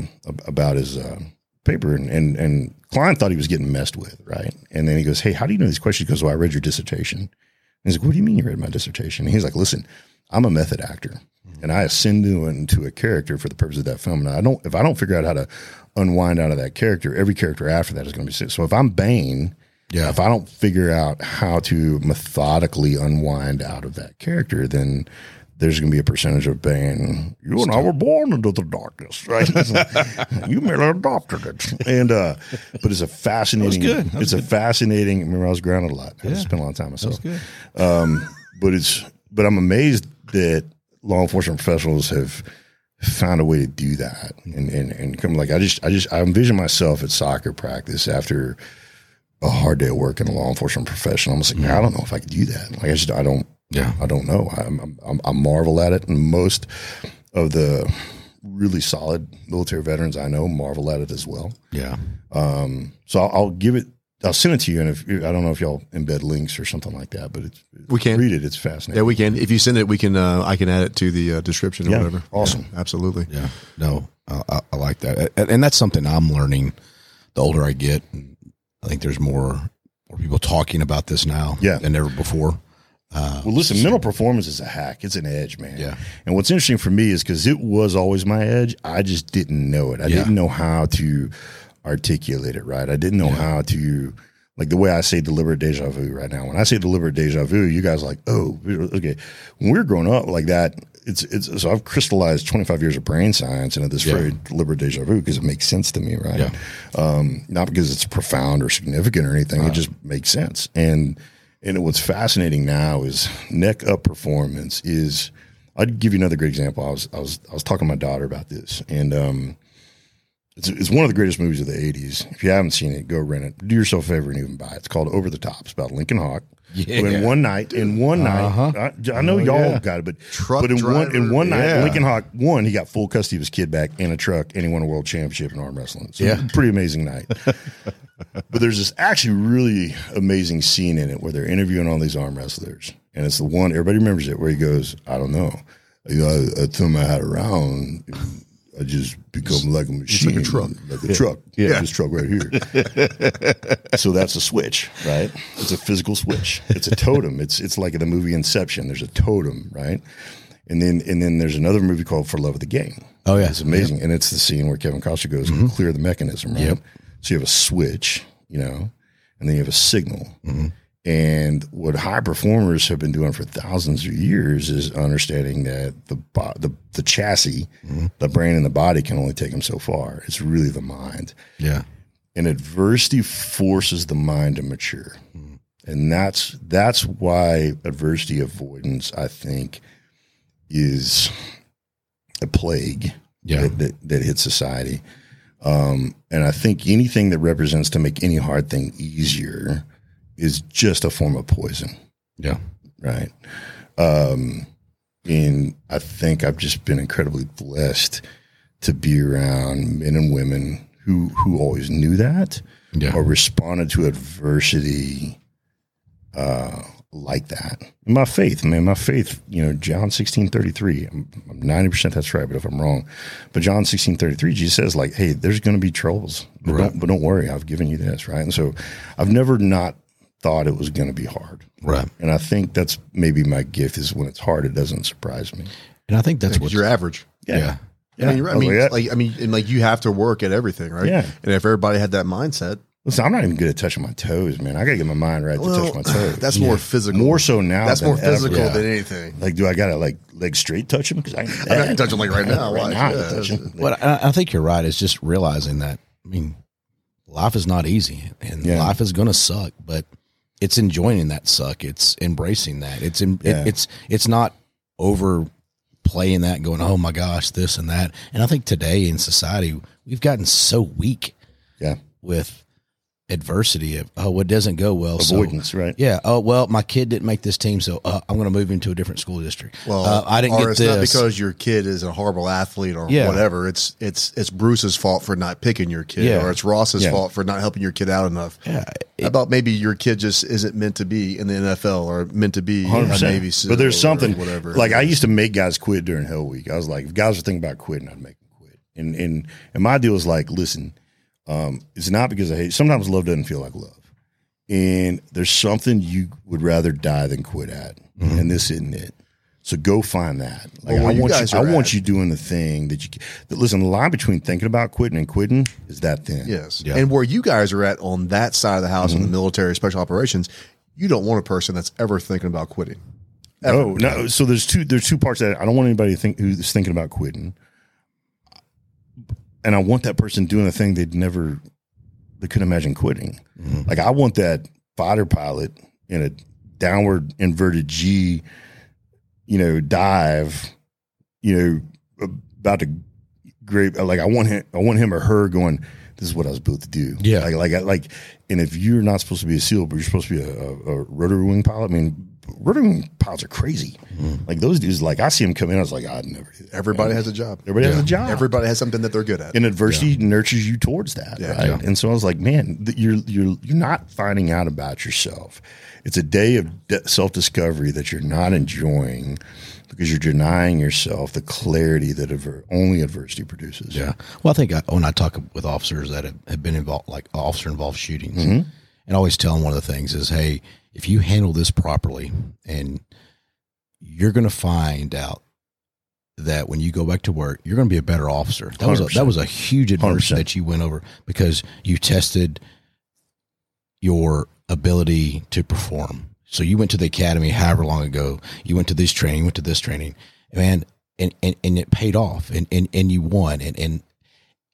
about his uh, paper. And, and, and Klein thought he was getting messed with, right? And then he goes, Hey, how do you know these questions? He goes, Well, I read your dissertation. And he's like, What do you mean you read my dissertation? And he's like, Listen, I'm a method actor and I ascend into, into a character for the purpose of that film. And I don't, if I don't figure out how to unwind out of that character, every character after that is going to be sick. So if I'm Bane, Yeah. if I don't figure out how to methodically unwind out of that character, then there's going to be a percentage of pain. You and I were born into the darkness, right? you merely adopted it. And, uh, but it's a fascinating, good. That it's a fascinating, I remember I was grounded a lot. I spent a lot of time myself good. but it's but I'm amazed that law enforcement professionals have found a way to do that and and, and come like I just I just I envision myself at soccer practice after a hard day of work in a law enforcement profession. I'm just like, man, I don't know if I could do that. Like I just I don't Yeah. I don't know. I'm, I'm I marvel at it, and most of the really solid military veterans I know marvel at it as well. Yeah. Um, so I'll, I'll give it. I'll send it to you, and if I don't know if y'all embed links or something like that, but it's We can. read it. It's fascinating. Yeah, we can. If you send it, we can. Uh, I can add it to the uh, description or Yeah, whatever. awesome. Yeah, absolutely. Yeah. No, I, I, like that. And, and that's something I'm learning the older I get. I think there's more, more people talking about this now Yeah. than ever before. Well, listen, mental performance is a hack. It's an edge, man. Yeah. And what's interesting for me is because it was always my edge. I just didn't know it. I Yeah. didn't know how to articulate it right. I didn't know how to like the way I say deliberate deja vu right now. When I say deliberate deja vu, you guys are like, oh, okay. When we were growing up like that, it's it's so I've crystallized 25 years of brain science into this Yeah. phrase deliberate deja vu because it makes sense to me, right? Yeah. Um, not because it's profound or significant or anything. It just makes sense. And and what's fascinating now is neck up performance is. I'd give you another great example. I was I was I was talking to my daughter about this, and um, it's it's one of the greatest movies of the '80s. If you haven't seen it, go rent it. Do yourself a favor and even buy it. It's called Over the Top. It's about Lincoln Hawk. Yeah. Who in one night, in one Uh-huh. night, I, I know Oh, y'all yeah. got it, but Truck but in one in one night, Yeah. Lincoln Hawk one, he got full custody of his kid back in a truck, and he won a world championship in arm wrestling. So Yeah. pretty amazing night. but there's this actually really amazing scene in it where they're interviewing all these arm wrestlers, and it's the one everybody remembers it where he goes, "I don't know, you know, I, I turn my hat around." I just become like a machine, like a truck. like a truck. Yeah, this truck right here. so that's a switch, right? It's a physical switch. It's a totem. It's it's like in the movie Inception. There's a totem, right? And then and then there's another movie called For Love of the Game. Oh, yeah. it's amazing, and it's the scene where Kevin Costner goes and mm-hmm. clear the mechanism. Right. Yep. So you have a switch, you know, and then you have a signal. Mm-hmm. And what high performers have been doing for thousands of years is understanding that the bo- the, the chassis, the brain and the body can only take them so far. It's really the mind Yeah. and adversity forces the mind to mature and that's that's why adversity avoidance i think is a plague Yeah. that, that, that hits society um, and i think anything that represents to make any hard thing easier is just a form of poison Yeah. right? Um, and I think I've just been incredibly blessed to be around men and women who who always knew that Yeah. or responded to adversity uh, like that. And my faith, man, my faith, you know, John sixteen thirty three. I'm ninety percent that's right, but if I'm wrong, but John sixteen thirty three, Jesus says like, "Hey, there's going to be troubles, but Right. don't but don't worry, I've given you this, right?" And so, I've never not thought it was going to be hard. Right. And I think that's maybe my gift is when it's hard, it doesn't surprise me. And I think that's Because what you're average. yeah. I mean, you're right. I I mean, like, like, I mean, and like you have to work at everything, right? Yeah. And if everybody had that mindset, Listen, I'm not even good at touching my toes, man. I got to get my mind right to touch my toes. that's more physical. more so now. That's than more physical ever. than anything. Like, do I got to like leg straight touch them? Because I, I mean, I can touch them like right now. Right Why? now I Yeah, can touch 'em. But I, I think you're right. It's just realizing that. I mean, life is not easy, and Yeah. life is going to suck. But it's enjoying that suck. It's embracing that. It's in, Yeah. it, it's it's not overplaying that, and going, "Oh my gosh, this and that." And I think today in society, we've gotten so weak Yeah. with adversity of oh, what doesn't go well. so- Avoidance, right? yeah. Oh well, my kid didn't make this team, so uh, I'm going to move him to a different school district. Well, uh, I didn't or get it's this not because your kid is a horrible athlete or Yeah. whatever. It's it's it's Bruce's fault for not picking your kid, Yeah. or it's Ross's Yeah. fault for not helping your kid out enough. Yeah, How about maybe your kid just isn't meant to be in the NFL or meant to be a 100%. Navy But there's something whatever. Like I used to make guys quit during Hell Week. I was like, if guys are thinking about quitting, I'd make them quit. And and and my deal is like, listen, um, it's not because I hate. Sometimes love doesn't feel like love, and there's something you would rather die than quit at, and this isn't it. So go find that. Like Well, I you want you, I are want you doing the thing that you. That, listen, the line between thinking about quitting and quitting is that thin. Yes. Yeah. And where you guys are at on that side of the house Mm-hmm. in the military special operations, you don't want a person that's ever thinking about quitting. Oh no! So there's two there's two parts that I don't want anybody to think who's thinking about quitting, and I want that person doing a thing they'd never they couldn't imagine quitting. Mm-hmm. Like I want that fighter pilot in a downward inverted G, you know, dive, you know, about to great. Like I want him, I want him or her going. This is what I was built to do. Yeah. Like like I- like, and if you're not supposed to be a SEAL, but you're supposed to be a, a, a rotary wing pilot, I mean, wing pilots are crazy. Mm-hmm. Like those dudes, like I see them come in, I was like, ah, I'd never do that. Everybody has a job. Everybody has a job. Everybody has something that they're good at. and adversity nurtures you towards that, Yeah. right? Yeah. And so I was like, man, you're you're you're not finding out about yourself. It's a day of self discovery that you're not enjoying because you're denying yourself the clarity that adver- only adversity produces. Yeah. Well, I think I, when I talk with officers that have, have been involved, like officer involved shootings, mm-hmm. and I always tell them one of the things is, hey, if you handle this properly, and you're going to find out that when you go back to work, you're going to be a better officer. That was a, that was a huge adversity 100%. that you went over because you tested your ability to perform. So you went to the academy however long ago. You went to this training, went to this training, man, and and, and it paid off, and, and and you won, and and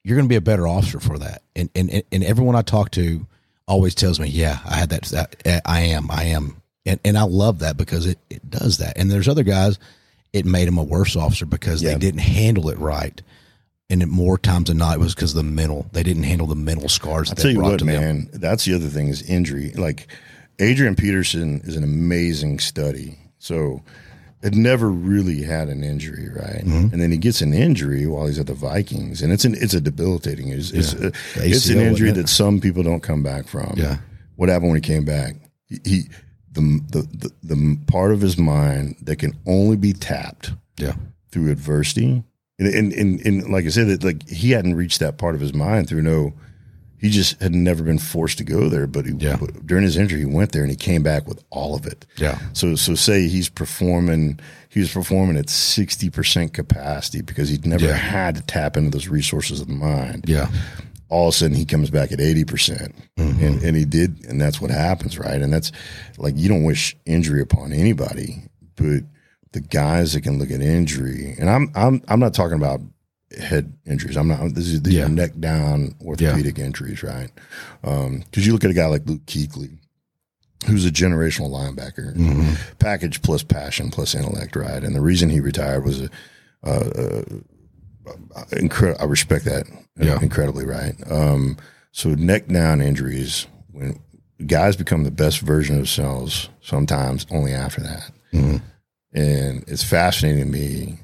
you're going to be a better officer for that. And and and everyone I talk to always tells me, yeah, I had that. that eh, I am, I am, and and I love that because it it does that. And there's other guys, it made them a worse officer because Yeah. they didn't handle it right. And it, more times than not, it was because of the mental. They didn't handle the mental scars. I'll that tell you what, to them. man. That's the other thing is injury. Like Adrian Peterson is an amazing study. So had never really had an injury, right? Mm-hmm. And then he gets an injury while he's at the Vikings, and it's an it's a debilitating. It's, it's, a- The it's an injury that some people don't come back from. Yeah. What happened when he came back? He, he the, the the the part of his mind that can only be tapped Yeah. through adversity. And, and, and, and like I said, that like he hadn't reached that part of his mind through no, he just had never been forced to go there. But he, Yeah. during his injury, he went there and he came back with all of it. Yeah. So so say he's performing he was performing at sixty percent capacity because he'd never Yeah. had to tap into those resources of the mind. Yeah. All of a sudden he comes back at eighty percent. Mm-hmm. And and he did and that's what happens, right? And that's like you don't wish injury upon anybody, but the guys that can look at injury and I'm I'm I'm not talking about head injuries. I'm not this is these Yeah. are neck down orthopedic injuries, right? Um because you look at a guy like Luke Kuechly, who's a generational linebacker, package plus passion plus intellect, right? And the reason he retired was a, uh, uh, incre- I respect that Yeah. incredibly, right? Um, so neck down injuries when guys become the best version of themselves, sometimes only after that, and it's fascinating to me.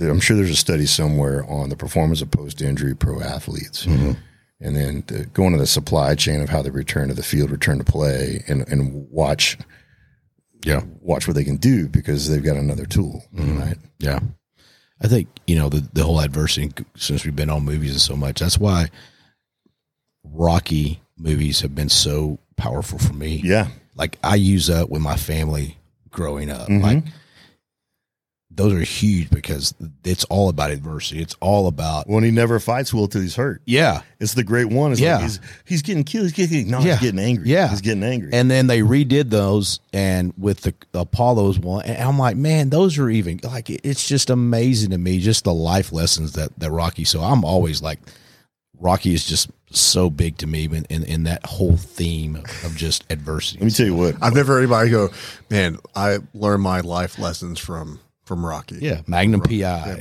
I'm sure there's a study somewhere on the performance of post-injury pro athletes and then going to the supply chain of how they return to the field, return to play, and and watch Yeah. watch what they can do because they've got another tool, right? Yeah. I think, you know, the, the whole adversity, since we've been on movies and so much, that's why Rocky movies have been so powerful for me. Yeah, Like I use that with my family growing up. Mm-hmm. Like those are huge because it's all about adversity. It's all about, when he never fights well till he's hurt. yeah. It's the great one. It's Yeah. like he's he's getting killed. He's getting no, Yeah. he's getting angry. Yeah. he's getting angry. And then they redid those, and with the Apollo's one, and I'm like, man, those are even like it's just amazing to me, just the life lessons that that Rocky. So I'm always like, Rocky is just so big to me, in in, in that whole theme of just adversity. Let me tell you what. I've never heard anybody go, man, I learned my life lessons from from Rocky. yeah, Magnum PI.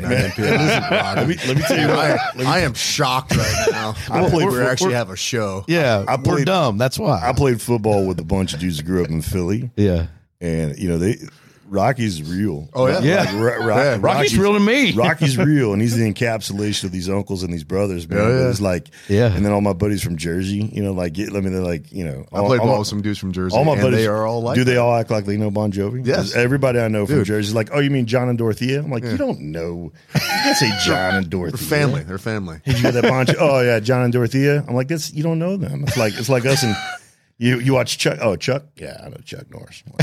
Man, let me let me tell you what. I, I am shocked right now. I I played we actually have a show. yeah, I we're dumb. That's why. I played football with a bunch of dudes that grew up in Philly, yeah, and you know they Rocky's real. Oh, yeah? Yeah. Like, Ro- Ro- Yeah. Rocky's real to me. Rocky's real, and he's the encapsulation of these uncles and these brothers. Man, oh, Yeah, yeah. it's like, Yeah. And then all my buddies from Jersey, you know, like, get, let me, they're like, you know, I all, played all ball my- with some dudes from Jersey, all my and buddies they are all like Do they all act like they know Bon Jovi? Yes. 'Cause Everybody I know from Jersey is like, oh, you mean Jon and Dorothea? I'm like, you don't know. You can't say Jon and Dorothea. They're family. They're family. Did you get that Bon? Jo- oh yeah, Jon and Dorothea. I'm like, this. You don't know them. It's like it's like us and you. You watch Chuck. Oh, Chuck. Yeah, I know Chuck Norris.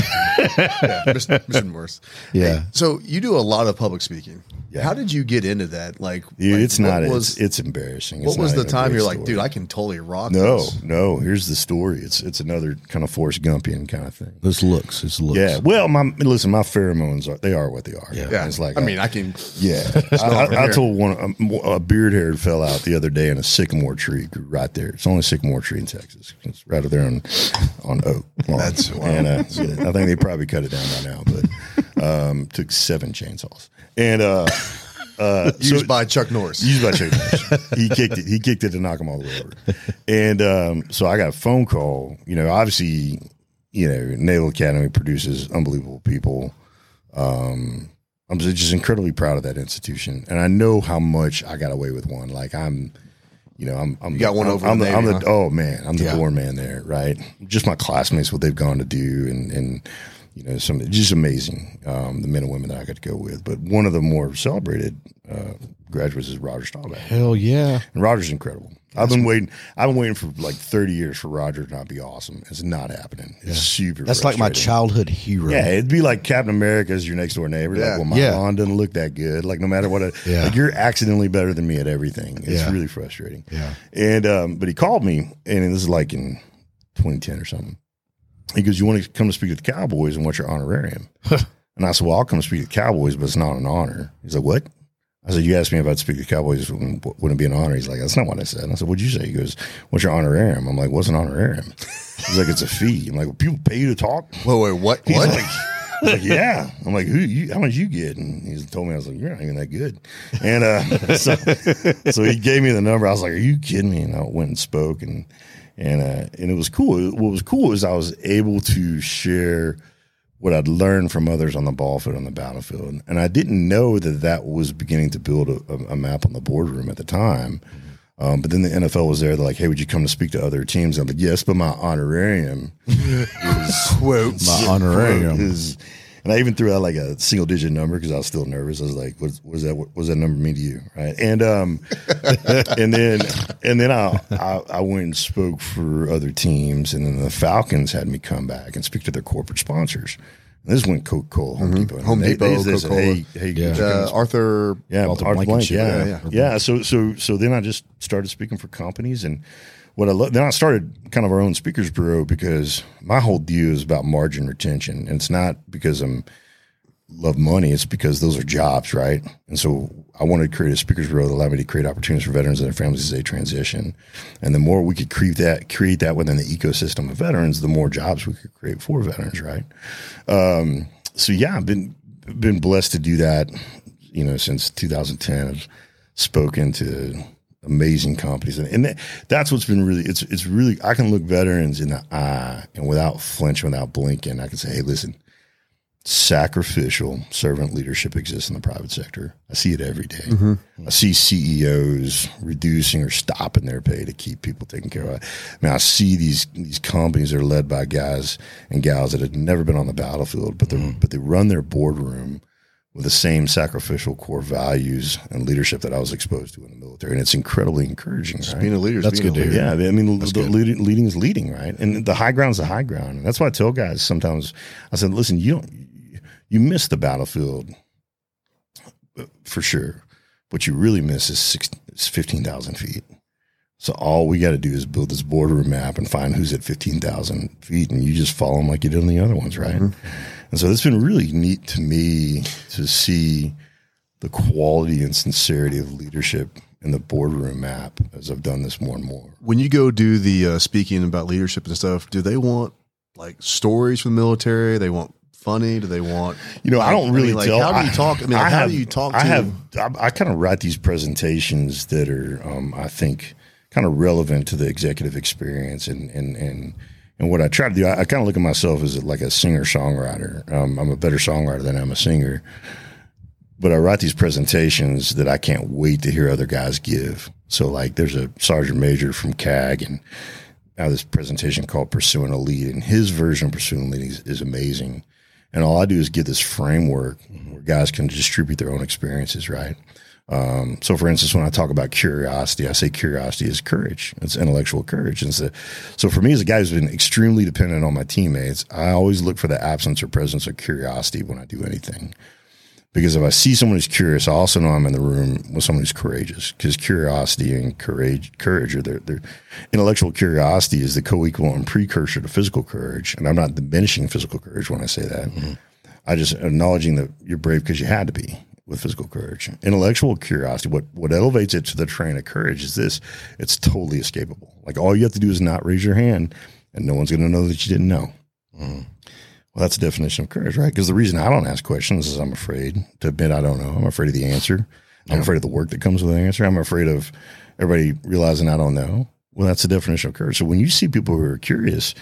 yeah, Mr. Mr. Norris. Yeah. Hey, so you do a lot of public speaking. Yeah. How did you get into that? Like, Dude, like, it's not. Was, it's, it's embarrassing. what It's was the time great you're like, dude, I can totally rock No, this? no. Here's the story. It's it's another kind of Forrest Gumpian kind of thing. It's looks. It's looks. Yeah. Well, my listen, my pheromones are they are what they are. Yeah. Yeah, It's like I mean, I can. Yeah, I, I, I told one a, a beard haired fell out the other day in a sycamore tree grew right there. It's the only sycamore tree in Texas. It's right there on on Oak. Lawn. That's- wow. and uh, I think they probably cut it down by now, but um, took seven chainsaws and uh, uh, Used so- by Chuck Norris. Used by Chuck Norris. he kicked it. He kicked it to knock him all the way over. And um, so I got a phone call. You know, obviously, you know, Naval Academy produces unbelievable people. Um, I'm just incredibly proud of that institution, and I know how much I got away with one. Like I'm, you know, I'm, I'm You got one I'm, over I'm the the, I'm the huh? oh man, I'm the Yeah. door man there, right? Just my classmates, what they've gone to do, and and you know, some just amazing. Um, the men and women that I got to go with, but one of the more celebrated uh, graduates is Roger Staubach. Hell yeah. And Roger's incredible. I've been waiting. I've been waiting for like 30 years for Roger to not be awesome. It's not happening. It's super. That's like my childhood hero. Yeah, it'd be like Captain America as your next door neighbor. Yeah. Like, well, my Yeah. lawn doesn't look that good. Like, no matter what, I, Yeah. like you're accidentally better than me at everything. It's Yeah. really frustrating. Yeah. And um, but he called me, and this is like in 2010 or something. He goes, "You want to come to speak to the Cowboys and what's your honorarium?" and I said, "Well, I'll come to speak to the Cowboys, but it's not an honor." He's like, "What?" I said, "You asked me about speak to the Cowboys, wouldn't it be an honor?" He's like, "That's not what I said." And I said, "What'd you say?" He goes, "What's your honorarium?" I'm like, "What's an honorarium?" He's like, "It's a fee." I'm like, well, "People pay you to talk." Whoa, wait, what? He's What? like, like, yeah. I'm like, who? You, how much you get? And he told me, I was like, you're not even that good. And uh, so, so he gave me the number. I was like, are you kidding me? And I went and spoke, and and uh, and it was cool. What was cool is I was able to share what I'd learned from others on the ball field on the battlefield, and I didn't know that that was beginning to build a, a map on the boardroom at the time. Um, but then the NFL was there. They're like, "Hey, would you come to speak to other teams?" I'm like, "Yes, but my honorarium is Quotes. My honorarium. is and I even threw out like a single digit number because I was still nervous. I was like, "What was that? What does that number mean to you?" Right? And um, and then and then I, I I went and spoke for other teams, and then the Falcons had me come back and speak to their corporate sponsors. And this went Coca Cola, Home Depot, Home they- Depot, said, Coca-Cola. Hey, hey, Yeah. would you come Uh, Arthur. yeah, Arthur yeah, Yeah, yeah, yeah. So, so, so then I just started speaking for companies, and what I lo- then I started kind of our own speakers bureau because my whole deal is about margin retention, and it's not because I'm love money; it's because those are jobs, right? And so I wanted to create a speakers bureau that allowed me to create opportunities for veterans and their families as they transition. And the more we could create that, create that within the ecosystem of veterans, the more jobs we could create for veterans, right? Um, so yeah, I've been been blessed to do that, you know, since 2010. I've spoken to amazing companies, and, and that, that's what's been really. It's it's really I can look veterans in the eye and without flinching, without blinking, I can say, hey, listen. Sacrificial servant leadership exists in the private sector. I see it every day. Mm-hmm. I see CEOs reducing or stopping their pay to keep people taken care of. I mean, I see these these companies that are led by guys and gals that have never been on the battlefield, but they mm-hmm. but they run their boardroom with the same sacrificial core values and leadership that I was exposed to in the military, and it's incredibly encouraging. Right? Being a leader. That's good to hear. Yeah, I mean, the, the leading, leading is leading, right? And the high ground is the high ground, and that's why I tell guys sometimes. I said, listen, you don't, you miss the battlefield for sure. What you really miss is, six, is fifteen thousand feet. So all we got to do is build this boardroom map and find who's at fifteen thousand feet, and you just follow them like you did on the other ones, right? Mm-hmm. And so it's been really neat to me to see the quality and sincerity of leadership in the boardroom app as I've done this more and more. When you go do the uh, speaking about leadership and stuff, do they want like stories from the military? They want funny? Do they want? You know, I don't mean, really like, tell. how do you talk? I mean, like, how do you talk? To, I have. I, I kind of write these presentations that are, um, I think, kind of relevant to the executive experience, and and and and what I try to do. I, I kind of look at myself as like a singer songwriter. Um, I'm a better songwriter than I'm a singer, but I write these presentations that I can't wait to hear other guys give. So, like, there's a sergeant major from CAG and. Now this presentation called Pursuing a Lead, and his version of Pursuing a Lead is, is amazing. And all I do is give this framework where guys can distribute their own experiences, right? Um, so, for instance, when I talk about curiosity, I say curiosity is courage. It's intellectual courage. And so, so for me, as a guy who's been extremely dependent on my teammates, I always look for the absence or presence of curiosity when I do anything. Because if I see someone who's curious, I also know I'm in the room with someone who's courageous. Because curiosity and courage, courage are their, their intellectual curiosity is the co-equal and precursor to physical courage. And I'm not diminishing physical courage when I say that. I just acknowledging that you're brave because you had to be with physical courage. Intellectual curiosity, what what elevates it to the train of courage is this: it's totally escapable. Like all you have to do is not raise your hand, and no one's going to know that you didn't know. Hmm. Well, that's the definition of courage, right? Because the reason I don't ask questions is I'm afraid to admit I don't know. I'm afraid of the answer. I'm afraid of the work that comes with the answer. I'm afraid of everybody realizing I don't know. Well, that's the definition of courage. So when you see people who are curious,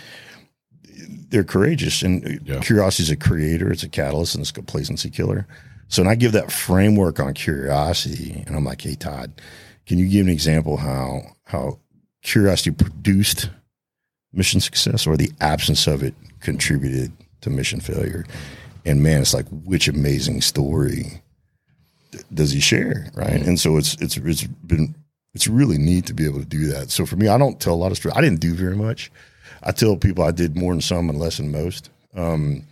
they're courageous, and Yeah. curiosity is a creator. It's a catalyst, and it's a complacency killer. So, when I give that framework on curiosity, and I'm like, "Hey, Todd, can you give an example how how curiosity produced mission success, or the absence of it contributed to mission failure?" And man, it's like, which amazing story does he share, right? And so it's it's it's been it's really neat to be able to do that. So for me, I don't tell a lot of stories. I didn't do very much. I tell people I did more than some and less than most. Um,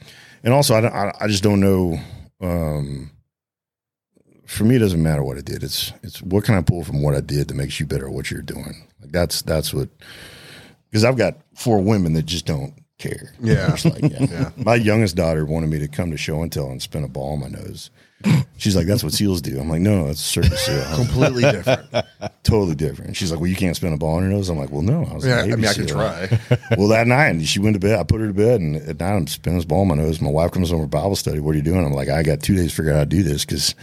and also, I, I, I just don't know. Um, for me, it doesn't matter what I did. It's it's what can I pull from what I did that makes you better at what you're doing. Like that's that's what. Because I've got four women that just don't care. Yeah. Like, yeah. My youngest daughter wanted me to come to show and tell and spin a ball on my nose. She's like, "That's what seals do." I'm like, "No, that's a circus seal." completely different. totally different. She's like, "Well, you can't spin a ball on your nose." I'm like, "Well, no." I was a Yeah, I Navy mean, I can SEAL. try. well, that night she went to bed. I put her to bed, and at night I'm spinning this ball on my nose. My wife comes over for Bible study. What are you doing? I'm like, I got two days to figure out how to do this because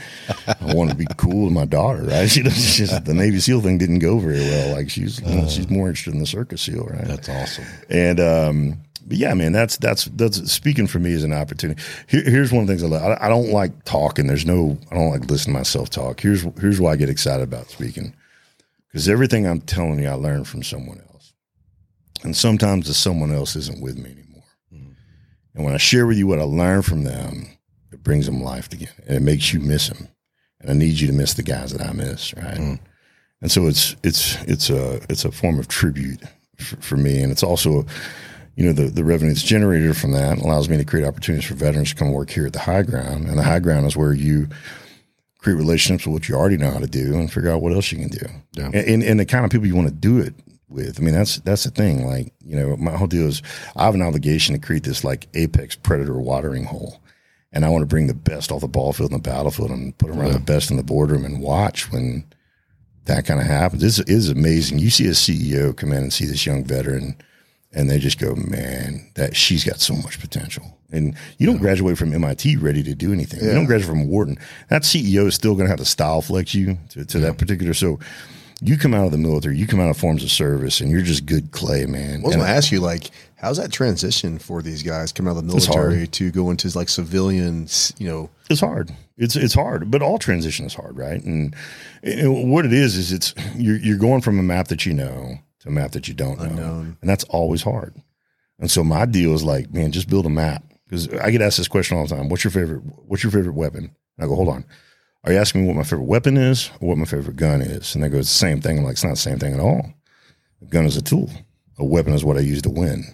I want to be cool with my daughter. Right? She doesn't. She's, the Navy SEAL thing didn't go very well. Like she's you know, she's more interested in the circus seal. Right? That's awesome. And um, but yeah, man, that's that's that's speaking for me is an opportunity. Here, here's one of the things I, love. I I don't like talking. There's no I don't like listening to myself talk. Here's here's why I get excited about speaking because everything I'm telling you, I learned from someone else, and sometimes the someone else isn't with me anymore. And when I share with you what I learned from them, it brings them life again, and it makes you miss them. And I need you to miss the guys that I miss, right? Mm. And so it's it's it's a it's a form of tribute for, for me, and it's also, you know, the the revenue that's generated from that allows me to create opportunities for veterans to come work here at the high ground, and the high ground is where you create relationships with what you already know how to do and figure out what else you can do, Yeah. and, and and the kind of people you want to do it with. I mean, that's that's the thing. Like, you know, my whole deal is I have an obligation to create this like apex predator watering hole. And I want to bring the best off the ball field and the battlefield and put them around the best in the boardroom and watch when that kind of happens. This is amazing. You see a CEO come in and see this young veteran and they just go, man, that she's got so much potential. And you don't graduate from MIT ready to do anything. You don't graduate from Wharton. That CEO is still going to have to style flex you to, to that particular. So you come out of the military, you come out of forms of service, and you're just good clay, man. I was going to ask you, like, how's that transition for these guys coming out of the military to go into like civilians? You know, it's hard. It's it's hard, but all transition is hard, right? And, and what it is is it's you're you're going from a map that you know to a map that you don't know, and that's always hard. And so my deal is like, man, just build a map because I get asked this question all the time. What's your favorite? What's your favorite weapon? And I go, hold on. Are you asking me what my favorite weapon is or what my favorite gun is? And they go, it's the same thing. I'm like, it's not the same thing at all. A gun is a tool. A weapon is what I use to win.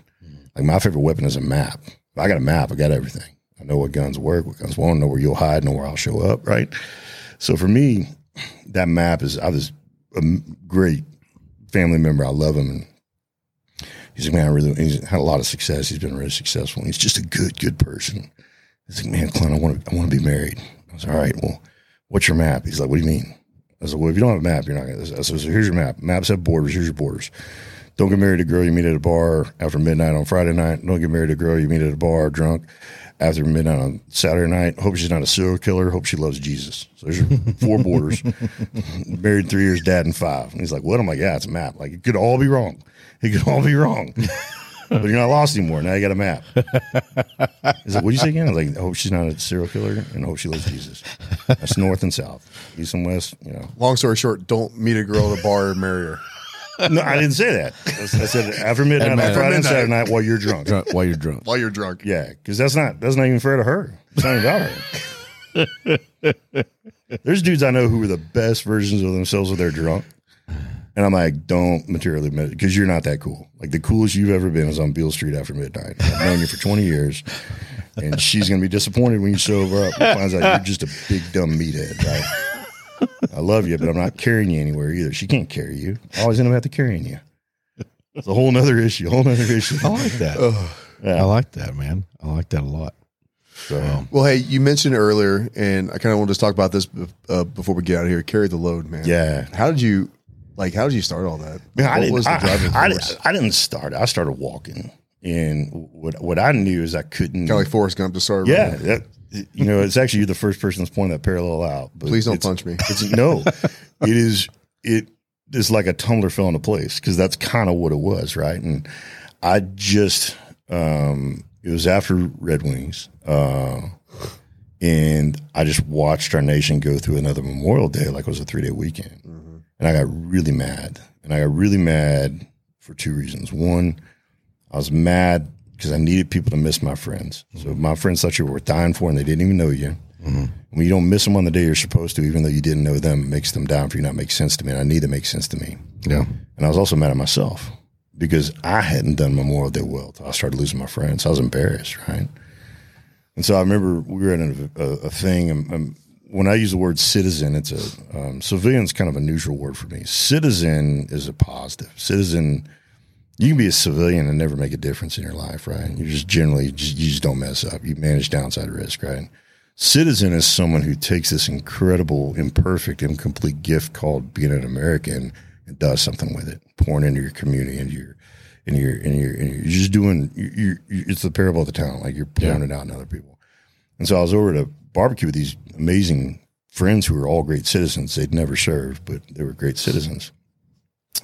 Like my favorite weapon is a map. If I got a map. I got everything. I know what guns work, what guns won't. Know where you'll hide. Know where I'll show up. Right. So for me, that map is. I was a m- great family member. I love him, and he's like, man, I really. He's had a lot of success. He's been really successful. He's just a good, good person. He's like, man, Clint, I want to. I want to be married. I was like, all right. Well, what's your map? He's like, what do you mean? I was like, well, if you don't have a map, you're not going to. I said, so here's your map. Maps have borders. Here's your borders. Don't get married to a girl you meet at a bar after midnight on Friday night. Don't get married to a girl you meet at a bar drunk after midnight on Saturday night. Hope she's not a serial killer. Hope she loves Jesus. So there's your four borders. married three years, dad and five. And he's like, what? I'm like, yeah, it's a map. Like it could all be wrong. It could all be wrong. but you're not lost anymore. Now you got a map. He's like, what do you say again? I was like, I hope she's not a serial killer and I hope she loves Jesus. That's north and south, east and west, you know. long story short, don't meet a girl at a bar and marry her. No, I didn't say that. I said after midnight on After Friday and midnight. Saturday night while you're drunk. Drunk, while you're drunk. while you're drunk. Yeah, because that's not that's not even fair to her. It's not even about her. There's dudes I know who are the best versions of themselves when they're drunk, and I'm like, don't materially because you're not that cool. Like the coolest you've ever been is on Beale Street after midnight. I've known you for 20 years, and she's gonna be disappointed when you sober up and finds out you're just a big dumb meathead, right? I love you, but I'm not carrying you anywhere either. She can't carry you. I always end up have to carrying you. It's a whole nother issue. Whole nother issue. I like that. I like that, man. I like that a lot. So, Well, hey, you mentioned earlier, and I kind of want to just talk about this uh, before we get out of here. Carry the load, man. Yeah. How did you, like, how did you start all that? Man, I what didn't, was the I- driving I, force? I didn't start. I started walking, and what what I knew is I couldn't. kind of like Forrest Gump to start. yeah, that, you know, it's actually you're the first person that's pointed that parallel out. But Please don't punch me. It's no, it is it is like a tumbler fell into place because that's kind of what it was, right? And I just um it was after Red Wings, uh, and I just watched our nation go through another Memorial Day like it was a three day weekend, and I got really mad, and I got really mad for two reasons. One, I was mad because I needed people to miss my friends. So mm-hmm. my friends thought you were dying for, and they didn't even know you. Mm-hmm. When you don't miss them on the day you're supposed to, even though you didn't know them, it makes them down for you not make sense to me. And I need to make sense to me. Yeah. And I was also mad at myself because I hadn't done Memorial Day well. I started losing my friends. I was embarrassed, right? And so I remember we were at a, a, a thing, and, and when I use the word citizen, it's a um, civilian's kind of a neutral word for me. Citizen is a positive. Citizen, you can be a civilian and never make a difference in your life, right? You just generally just, you just don't mess up. You manage downside risk, right? Citizen is someone who takes this incredible, imperfect, incomplete gift called being an American and does something with it, pouring into your community, into your, into your, into your, into your you're just doing. You, you, you, it's the parable of the town, like you're pouring it out in other people. And so I was over to barbecue with these amazing friends who were all great citizens. They'd never served, but they were great citizens.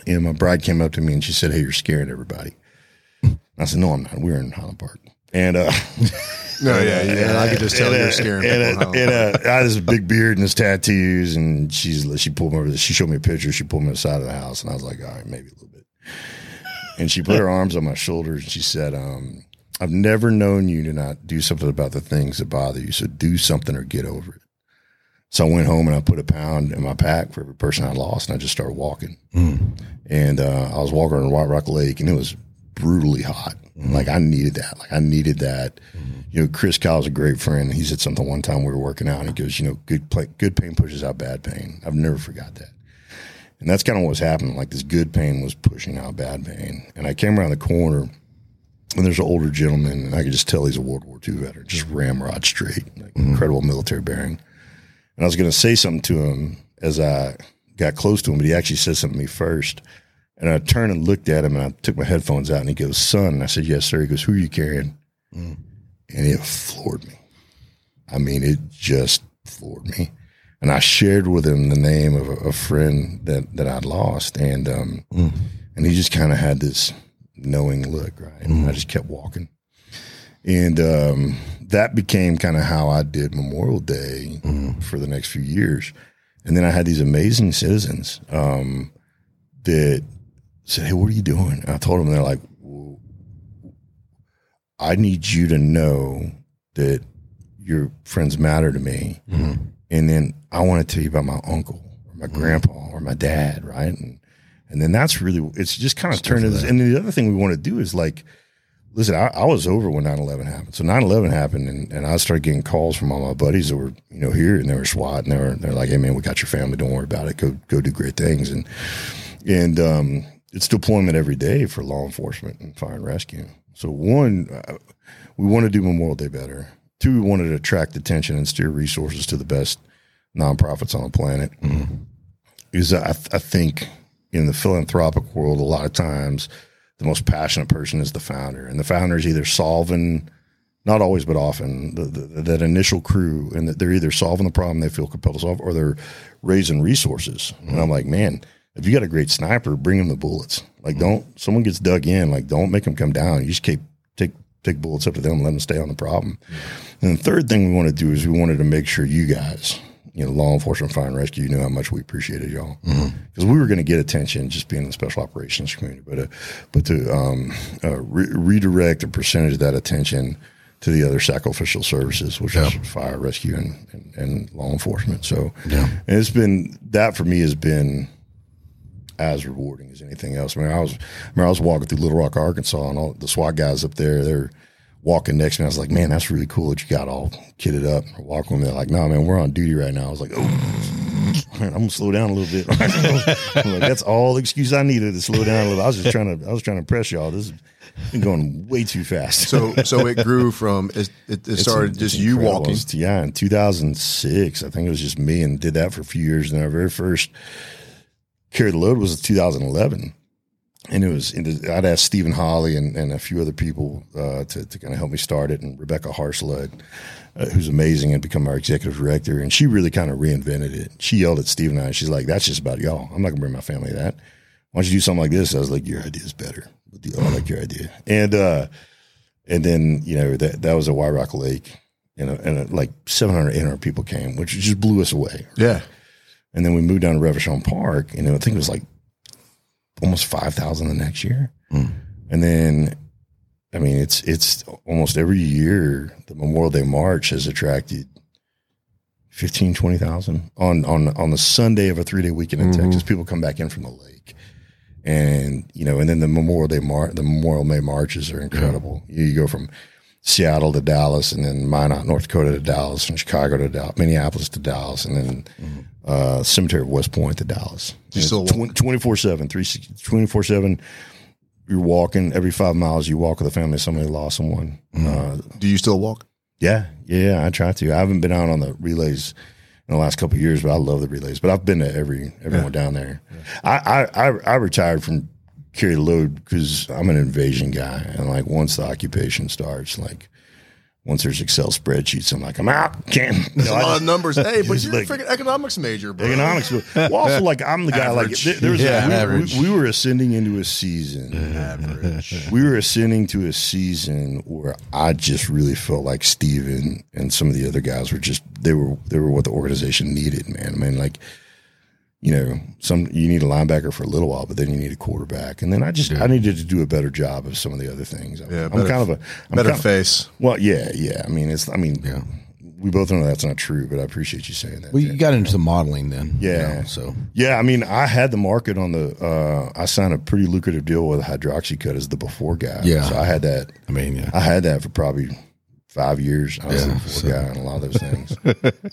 And my bride came up to me and she said, "Hey, you're scaring everybody." I said, "No, I'm not. We're in Highland Park." And uh, No, yeah, yeah. I could just tell and, you're uh, scaring and, people. uh, and, uh, I had this big beard and his tattoos, and she's she pulled me over. She showed me a picture. She pulled me to the side of the house, and I was like, all right, maybe a little bit. And she put her arms on my shoulders, and she said, um, I've never known you to not do something about the things that bother you. So do something or get over it. So I went home and I put a pound in my pack for every person I lost, and I just started walking. Hmm. And uh, I was walking on White Rock Lake, and it was brutally hot. Hmm. Like I needed that. Like I needed that. Hmm. You know, Chris Kyle's a great friend. He said something one time we were working out, and he goes, "You know, good play, good pain pushes out bad pain." I've never forgot that. And that's kind of what was happening. Like this good pain was pushing out bad pain. And I came around the corner, and there's an older gentleman, and I could just tell he's a World War II veteran, just ramrod straight, like incredible military bearing. And I was going to say something to him as I got close to him, but he actually said something to me first. And I turned and looked at him, and I took my headphones out, and he goes, "Son," and I said, "Yes, sir." He goes, "Who are you carrying?" Mm. And it floored me. I mean, it just floored me. And I shared with him the name of a, a friend that that I'd lost, and um, mm. and he just kind of had this knowing look, right? And I mm. just kept walking, and um, that became kind of how I did Memorial Day for the next few years. And then I had these amazing citizens um, that said, "Hey, what are you doing?" And I told them, they're like, well, "I need you to know that your friends matter to me, and then I want to tell you about my uncle or my grandpa or my dad, right?" And and then that's really it's just kind of turned into this. And the other thing we want to do is like listen, I, I was over when 9-11 happened. So 9-11 happened and, and I started getting calls from all my buddies that were, you know, here and they were SWAT and they were, they're like, Hey man, we got your family. Don't worry about it. Go, go do great things. And, and, um, it's deployment every day for law enforcement and fire and rescue. So one, uh, we want to do Memorial Day better. Two, we wanted to attract attention and steer resources to the best nonprofits on the planet. Is I, I think in the philanthropic world, a lot of times the most passionate person is the founder, and the founder is either solving, not always, but often, the, the, that initial crew, and that they're either solving the problem they feel compelled to solve, or they're raising resources. And I'm like, man, if you got a great sniper, bring him the bullets. Like, mm-hmm. don't someone gets dug in, like, don't make them come down. You just keep take take bullets up to them, and let them stay on the problem. Mm-hmm. And the third thing we want to do is we wanted to make sure you guys, you know, law enforcement, fire and rescue, you knew how much we appreciated y'all because we were going to get attention just being in the special operations community, but uh, but to um, uh, re- redirect a percentage of that attention to the other sacrificial services, which is fire, rescue, and, and, and law enforcement. So, Yeah. and it's been that for me has been as rewarding as anything else. I mean, I was, I remember I was walking through Little Rock, Arkansas, and all the SWAT guys up there, they're walking next to me. I was like, man, that's really cool that you got all kitted up. Walking with me, they're like, no, man, we're on duty right now. I was like, oh, man, I'm gonna slow down a little bit. Like, that's all the excuse I needed to slow down a little. I was just trying to, I was trying to impress y'all. This is been going way too fast. So so it grew from it, it, it started just you walking. Yeah, in 2006, I think it was just me and did that for a few years. And our very first carry the load was 2011. And it was, I'd asked Stephen Holley and, and a few other people uh, to, to kind of help me start it. And Rebecca Harslud, uh, who's amazing and become our executive director. And she really kind of reinvented it. She yelled at Steve and I, she's like, that's just about y'all. I'm not going to bring my family to that. Why don't you do something like this? I was like, your idea is better. I like your idea. And, uh, and then, you know, that, that was at White Rock Lake. And, and uh, like 700, 800 people came, which just blew us away. Yeah. And then we moved down to Reverchon Park, and I think it was like almost five thousand the next year. Hmm. And then, I mean, it's it's almost every year the Memorial Day March has attracted 15, 20,000 on on on the Sunday of a three day weekend in mm-hmm. Texas. People come back in from the lake, and you know, and then the Memorial Day Mar- the Memorial Day marches are incredible. You, you go from Seattle to Dallas, and then Minot, North Dakota to Dallas, from Chicago to Dallas, Minneapolis to Dallas, and then uh, Cemetery of West Point to Dallas. You still walk? 24 7, 24 7. You're walking every five miles. You walk with a family. Somebody lost someone. Uh, Do you still walk? yeah, yeah, I try to. I haven't been out on the relays in the last couple of years, but I love the relays. But I've been to every everyone down there. I, I I I retired from carry the load because I'm an invasion guy, and like once the occupation starts, like once there's Excel spreadsheets, I'm like I'm out. Can't. There's No, a I lot just- of numbers. Hey, but you're like- a freaking economics major, bro. economics. But well, also, like I'm the guy. Average. Like there, there was Yeah, a, we, we, we were ascending into a season. Average. We were ascending to a season where I just really felt like Steven and some of the other guys were just they were they were what the organization needed, man. I mean, like you know, some you need a linebacker for a little while, but then you need a quarterback, and then I just I needed to do a better job of some of the other things. I'm, Yeah, I'm better- kind of a I'm Better kind of- face. well, yeah, yeah. I mean, it's I mean, we both know that's not true, but I appreciate you saying that. Well, you got into the modeling then. you Yeah. know, so Yeah, I mean, I had the market on the. Uh, I signed a pretty lucrative deal with Hydroxycut as the before guy. Yeah. so I had that. I mean, yeah. I had that for probably five years. I was Yeah, the before guy on a lot of those things.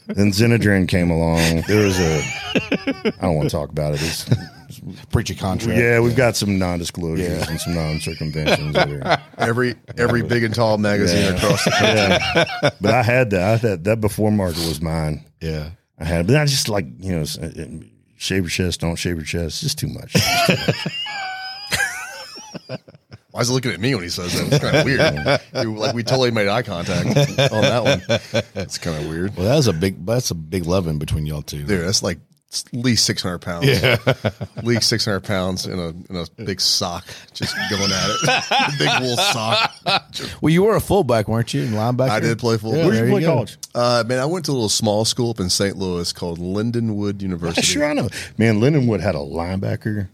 then Xenadrine came along. There was a. I don't want to talk about it. It's, Preach a contract. yeah, we've got some non-disclosures and some non-circumventions there. Every every big and tall magazine across the country. Yeah. but I had that. I had that. That before market was mine. Yeah. I had, it. but I just like you know, s- uh, shave your chest, don't shave your chest. It's just too much. Why is he looking at me when he says that? It's kind of weird. You- like we totally made eye contact on that one. It's kind of weird. Well, that's a big. That's a big loving between y'all two. Dude, that's like at least six hundred pounds. Yeah, at least six hundred pounds in a in a big sock, just going at it. big wool sock. Well, you were a fullback, weren't you? And linebacker. I did play fullback. Yeah, Where'd there you play go. college? Uh, man, I went to a little small school up in St. Louis called Lindenwood University. Sure, I know. Man, Lindenwood had a linebacker.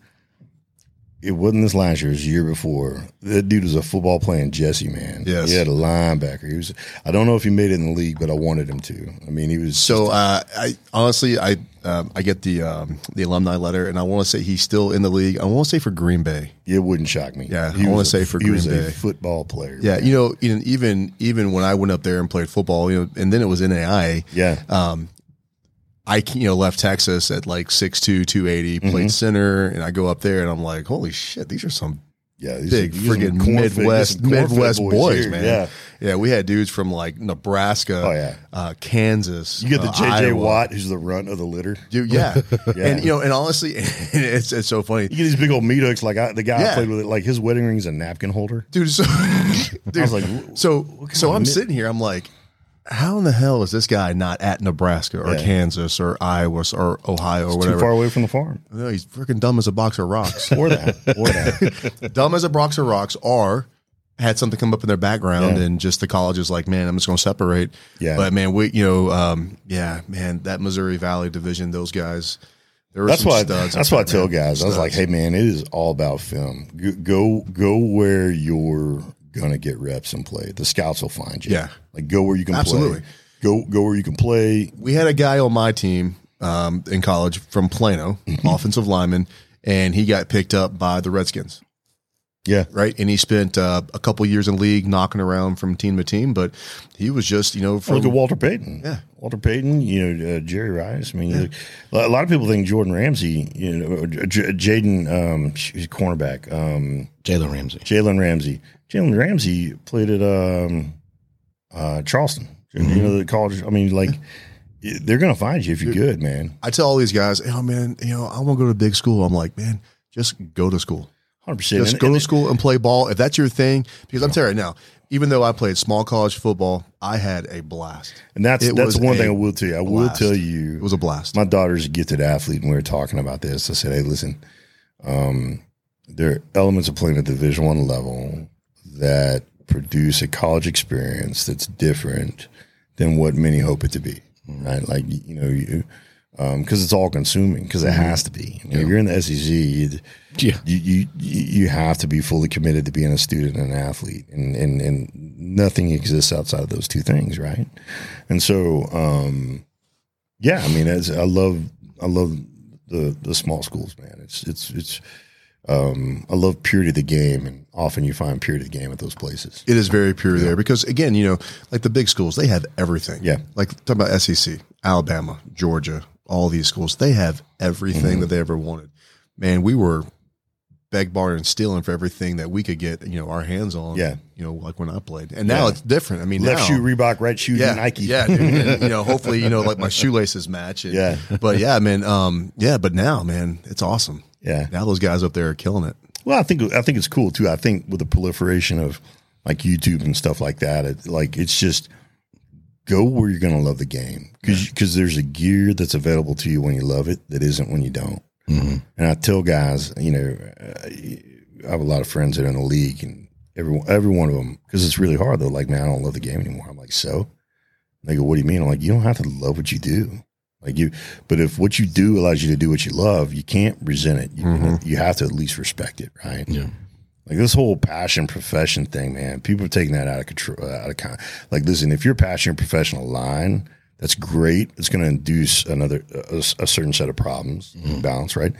It wasn't this last year; it was the year before. That dude was a football playing Jesse man. Yes. he had a linebacker. He was. I don't know if he made it in the league, but I wanted him to. I mean, he was So uh, I honestly, I um, I get the um, the alumni letter, and I want to say he's still in the league. I want to say for Green Bay. It wouldn't shock me. Yeah, he I wanna was say a- for he was Green a Bay. football player. Yeah, you know, even even even when I went up there and played football, you know, and then it was NAI. yeah. I you know left Texas at like 6'2", 280, Mm-hmm. played center, and I go up there and I'm like, holy shit, these are some yeah. these big friggin' Midwest these Midwest boys, here. man. Yeah, yeah. We had dudes from like Nebraska, Oh, yeah. uh, Kansas. you get the uh, JJ Iowa. Watt, who's the runt of the litter. Dude, yeah. Yeah. and you know, and honestly, it's it's so funny, You get these big old meat hooks. Like I, the guy I played with, it, like his wedding ring's a napkin holder. dude. So, dude, I was like, so so I'm sitting here, I'm like, how in the hell is this guy not at Nebraska or Yeah. Kansas or Iowa or Ohio or Too far away from the farm. No, he's freaking dumb as a box of rocks. Or that. Or that. dumb as a box of rocks, or had something come up in their background, Yeah. and just the college is like, man, I'm just going to separate. Yeah. But man, we, you know, um, yeah, man, that Missouri Valley division, those guys, there were That's some why. studs. That's why I tell guys. I was like, "Hey, man, it is all about film. Go, go, go where you're gonna get reps and play. The scouts will find you. Yeah. like go where you can Absolutely. play. Go, go where you can play. we had a guy on my team um, in college from Plano, Mm-hmm. offensive lineman, and he got picked up by the Redskins. Yeah, Right, and he spent uh, a couple years in league, knocking around from team to team. But he was just, you know, from Look at Walter Payton. Yeah. Walter Payton. You know uh, Jerry Rice. I mean, you look- a lot of people think Jordan Ramsey. You know, J- Jaden, um, he's a cornerback. Um, Jalen Ramsey. Jalen Ramsey. Jalen Ramsey played at um, uh, Charleston. You Mm-hmm. know the college. I mean, like they're gonna find you if you're good, man. I tell all these guys, oh man, you know, I want to go to a big school. I'm like, man, just go to school. Hundred percent. Just go to school and play ball. If that's your thing, because I'm telling you right now, even though I played small college football, I had a blast. And that's It that's one thing I will tell you. I will tell you. It was a blast. my daughter's a gifted athlete, and we were talking about this. I said, "Hey, listen, um, there are elements of playing at the Division One level that produce a college experience that's different than what many hope it to be, right? Like you know, you because it's all consuming because it has to be. You know, You're in the SEC, you, Yeah. you, you you have to be fully committed to being a student and an athlete, and and and nothing exists outside of those two things, right? And so, um, yeah, I mean, as I love, I love the the small schools, man. It's it's it's. Um, I love purity of the game, and often you find purity of the game at those places. It is very pure there because again, you know, like the big schools, they have everything. Yeah. Like talking about SEC, Alabama, Georgia, all these schools, they have everything Mm-hmm. that they ever wanted. Man, we were beg, barter, and stealing for everything that we could get, you know, our hands on. Yeah. You know, like when I played. And now Yeah. it's different. I mean, Left now, shoe Reebok, right shoe yeah, Nike. Yeah, dude, and, you know, hopefully, you know, like my shoelaces match. And, Yeah. But yeah, man, um, yeah, but now, man, it's awesome. Yeah. Now those guys up there are killing it. Well, I think I think it's cool too. I think with the proliferation of like YouTube and stuff like that, it, like it's just go where you're going to love the game because because there's a gear that's available to you when you love it that isn't when you don't. And I tell guys, you know, uh, I have a lot of friends that are in the league, and every every one of them because it's really hard. They're like, man, I don't love the game anymore. I'm like, so they go, what do you mean? I'm like, you don't have to love what you do. Like you, but if what you do allows you to do what you love, you can't resent it. You, you have to at least respect it, right? Yeah. Like this whole passion profession thing, man. People are taking that out of control. uh, Out of con- like, listen, if your passion and professional line, that's great. It's going to induce another a, a certain set of problems, balance, right?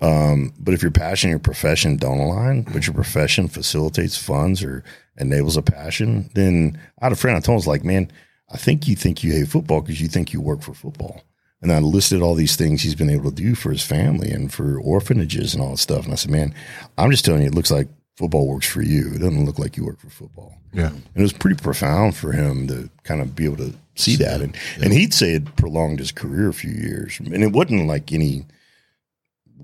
Um, but if your passion and your profession don't align, but your profession facilitates funds or enables a passion, then I had a friend I told him, like, man, I think you think you hate football because you think you work for football. And I listed all these things he's been able to do for his family and for orphanages and all that stuff. And I said, man, I'm just telling you, it looks like football works for you. It doesn't look like you work for football. Yeah. And it was pretty profound for him to kind of be able to see that. And, and he'd say it prolonged his career a few years. And it wasn't like any,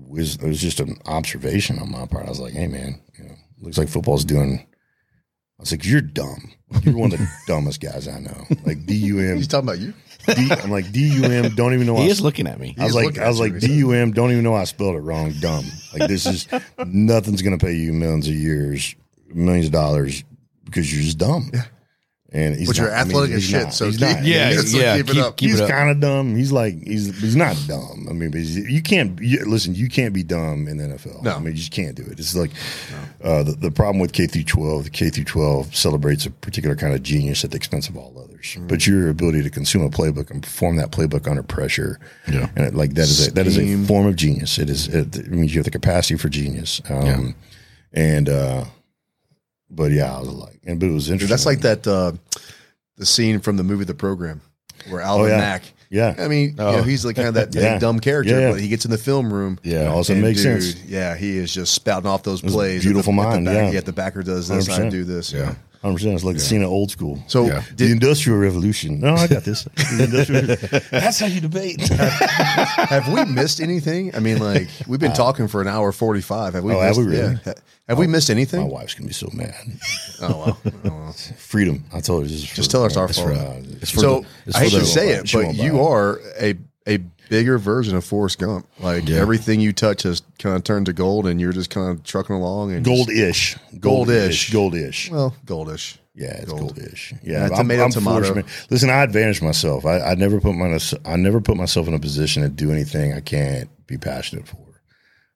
was, it was just an observation on my part. I was like, hey, man, you know, looks like football's doing. I was like, you're dumb. You're one of the dumbest guys I know. Like DUM. He's talking about you. D, I'm like DUM. Don't even know. He I is looking at me. I was like, I was like. DUM. Don't even know I spelled it wrong. Dumb. Like this is nothing's gonna pay you millions of years, millions of dollars because you're just dumb. And he's But you're not- I mean, athletic as shit, not. so he's keep- not. Yeah, Yeah, so yeah. keep it keep, up. keep he's kind of dumb. He's like he's he's not dumb. I mean, but you can't you, listen. You can't be dumb in the NFL. No. I mean, you just can't do it. It's like uh, the the problem with K through twelve. The K through twelve celebrates a particular kind of genius at the expense of all others. Mm-hmm. But your ability to consume a playbook and perform that playbook under pressure, Yeah. and it, like that is a, that is a form of genius. It is. It, it means you have the capacity for genius. Um, And uh, but yeah, I was like, and but it was interesting. That's like that uh, the scene from the movie The Program where Alvin Oh, yeah. Mack. Yeah. I mean, you know, he's like kind of that Yeah. dumb character, Yeah, but he gets in the film room. Yeah. And makes dude, sense. Yeah, he is just spouting off those plays. beautiful at the, mind, At the back, yeah. the backer does this, I 100%. do this. Yeah. Hundred percent. It's like the scene of old school. So Yeah. the did, Industrial Revolution. No, I got this. That's how you debate. have we missed anything? I mean, like we've been talking for an hour forty five. Have we? Uh, Oh, have missed, we really? yeah. Ha- Have we missed anything? My wife's gonna be so mad. Oh well. Oh, well. Freedom. I told her. Just tell her it's our for, fault. uh, It's for so the- I for hate to say it, but you are a a bigger version of Forrest Gump. Like Yeah. everything you touch has kind of turned to gold, and you're just kind of trucking along and just- gold-ish, Gold-ish. gold-ish. well, goldish. Yeah, it's Gold. goldish. Yeah, Yeah, I'm, tomato, I'm tomato. fortunate. Listen, I advantage myself. I, I never put my I never put myself in a position to do anything I can't be passionate for.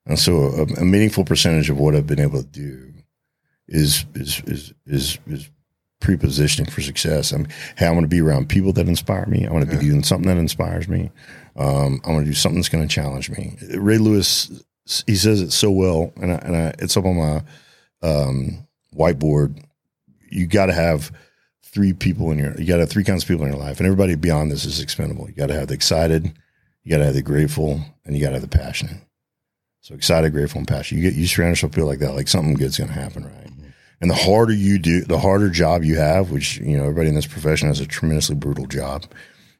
And so, a, a meaningful percentage of what I've been able to do is is is is is prepositioning for success. I'm hey, I want to be around people that inspire me. I want to be doing something that inspires me. Um, I want to do something that's going to challenge me. Ray Lewis, he says it so well, and I, and I, it's up on my um, whiteboard. You got to have three people in your. You got to have three kinds of people in your life, and everybody beyond this is expendable. You got to have the excited, you got to have the grateful, and you got to have the passionate. So excited, grateful, and passionate. You get you surround yourself people like that. Like something good's going to happen, right? And the harder you do, the harder job you have, which you know everybody in this profession has a tremendously brutal job.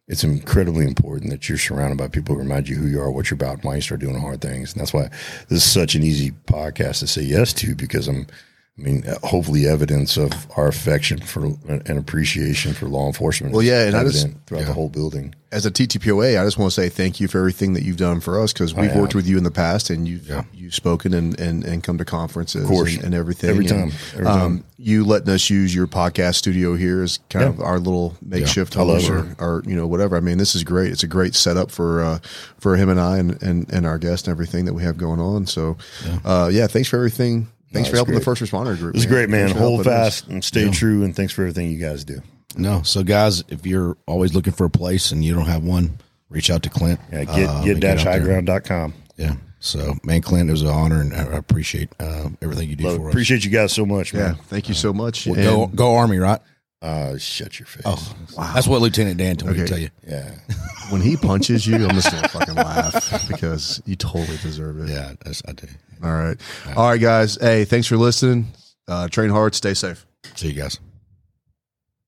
It's incredibly important that you're surrounded by people who remind you who you are, what you're about, and why you start doing hard things. And that's why this is such an easy podcast to say yes to because I'm, I mean, hopefully evidence of our affection for and appreciation for law enforcement. Well, yeah, and I just- throughout the whole building. As a TTPOA, I just want to say thank you for everything that you've done for us because we've worked with you in the past and you've you've spoken and, and, and come to conferences and, and everything. Every And, time. Every um, time. you letting us use your podcast studio here is kind of our little makeshift love home or, or you know whatever. I mean, this is great. It's a great setup for uh, for him and I and, and, and our guest and everything that we have going on. So, yeah, uh, yeah thanks for everything. Thanks for it's helping the first responder group. It was great, man. Hold helping us. fast and stay true, and thanks for everything you guys do. No. So, guys, if you're always looking for a place and you don't have one, reach out to Clint. Yeah, get Uh, get dash out there. highground.com. Yeah. So, man, Clint, it was an honor, and I appreciate uh, everything you do Love, for us. appreciate you guys so much, Yeah, man. thank you so much. Well, go, go Army, right? Uh, shut your face. Oh, That's what Lieutenant Dan told me to Okay. tell you. Yeah. when he punches you, I'm just gonna fucking laugh because you totally deserve it. Yeah, that's, I do. All right. All right, guys. Hey, thanks for listening. Uh, train hard, stay safe. See you guys.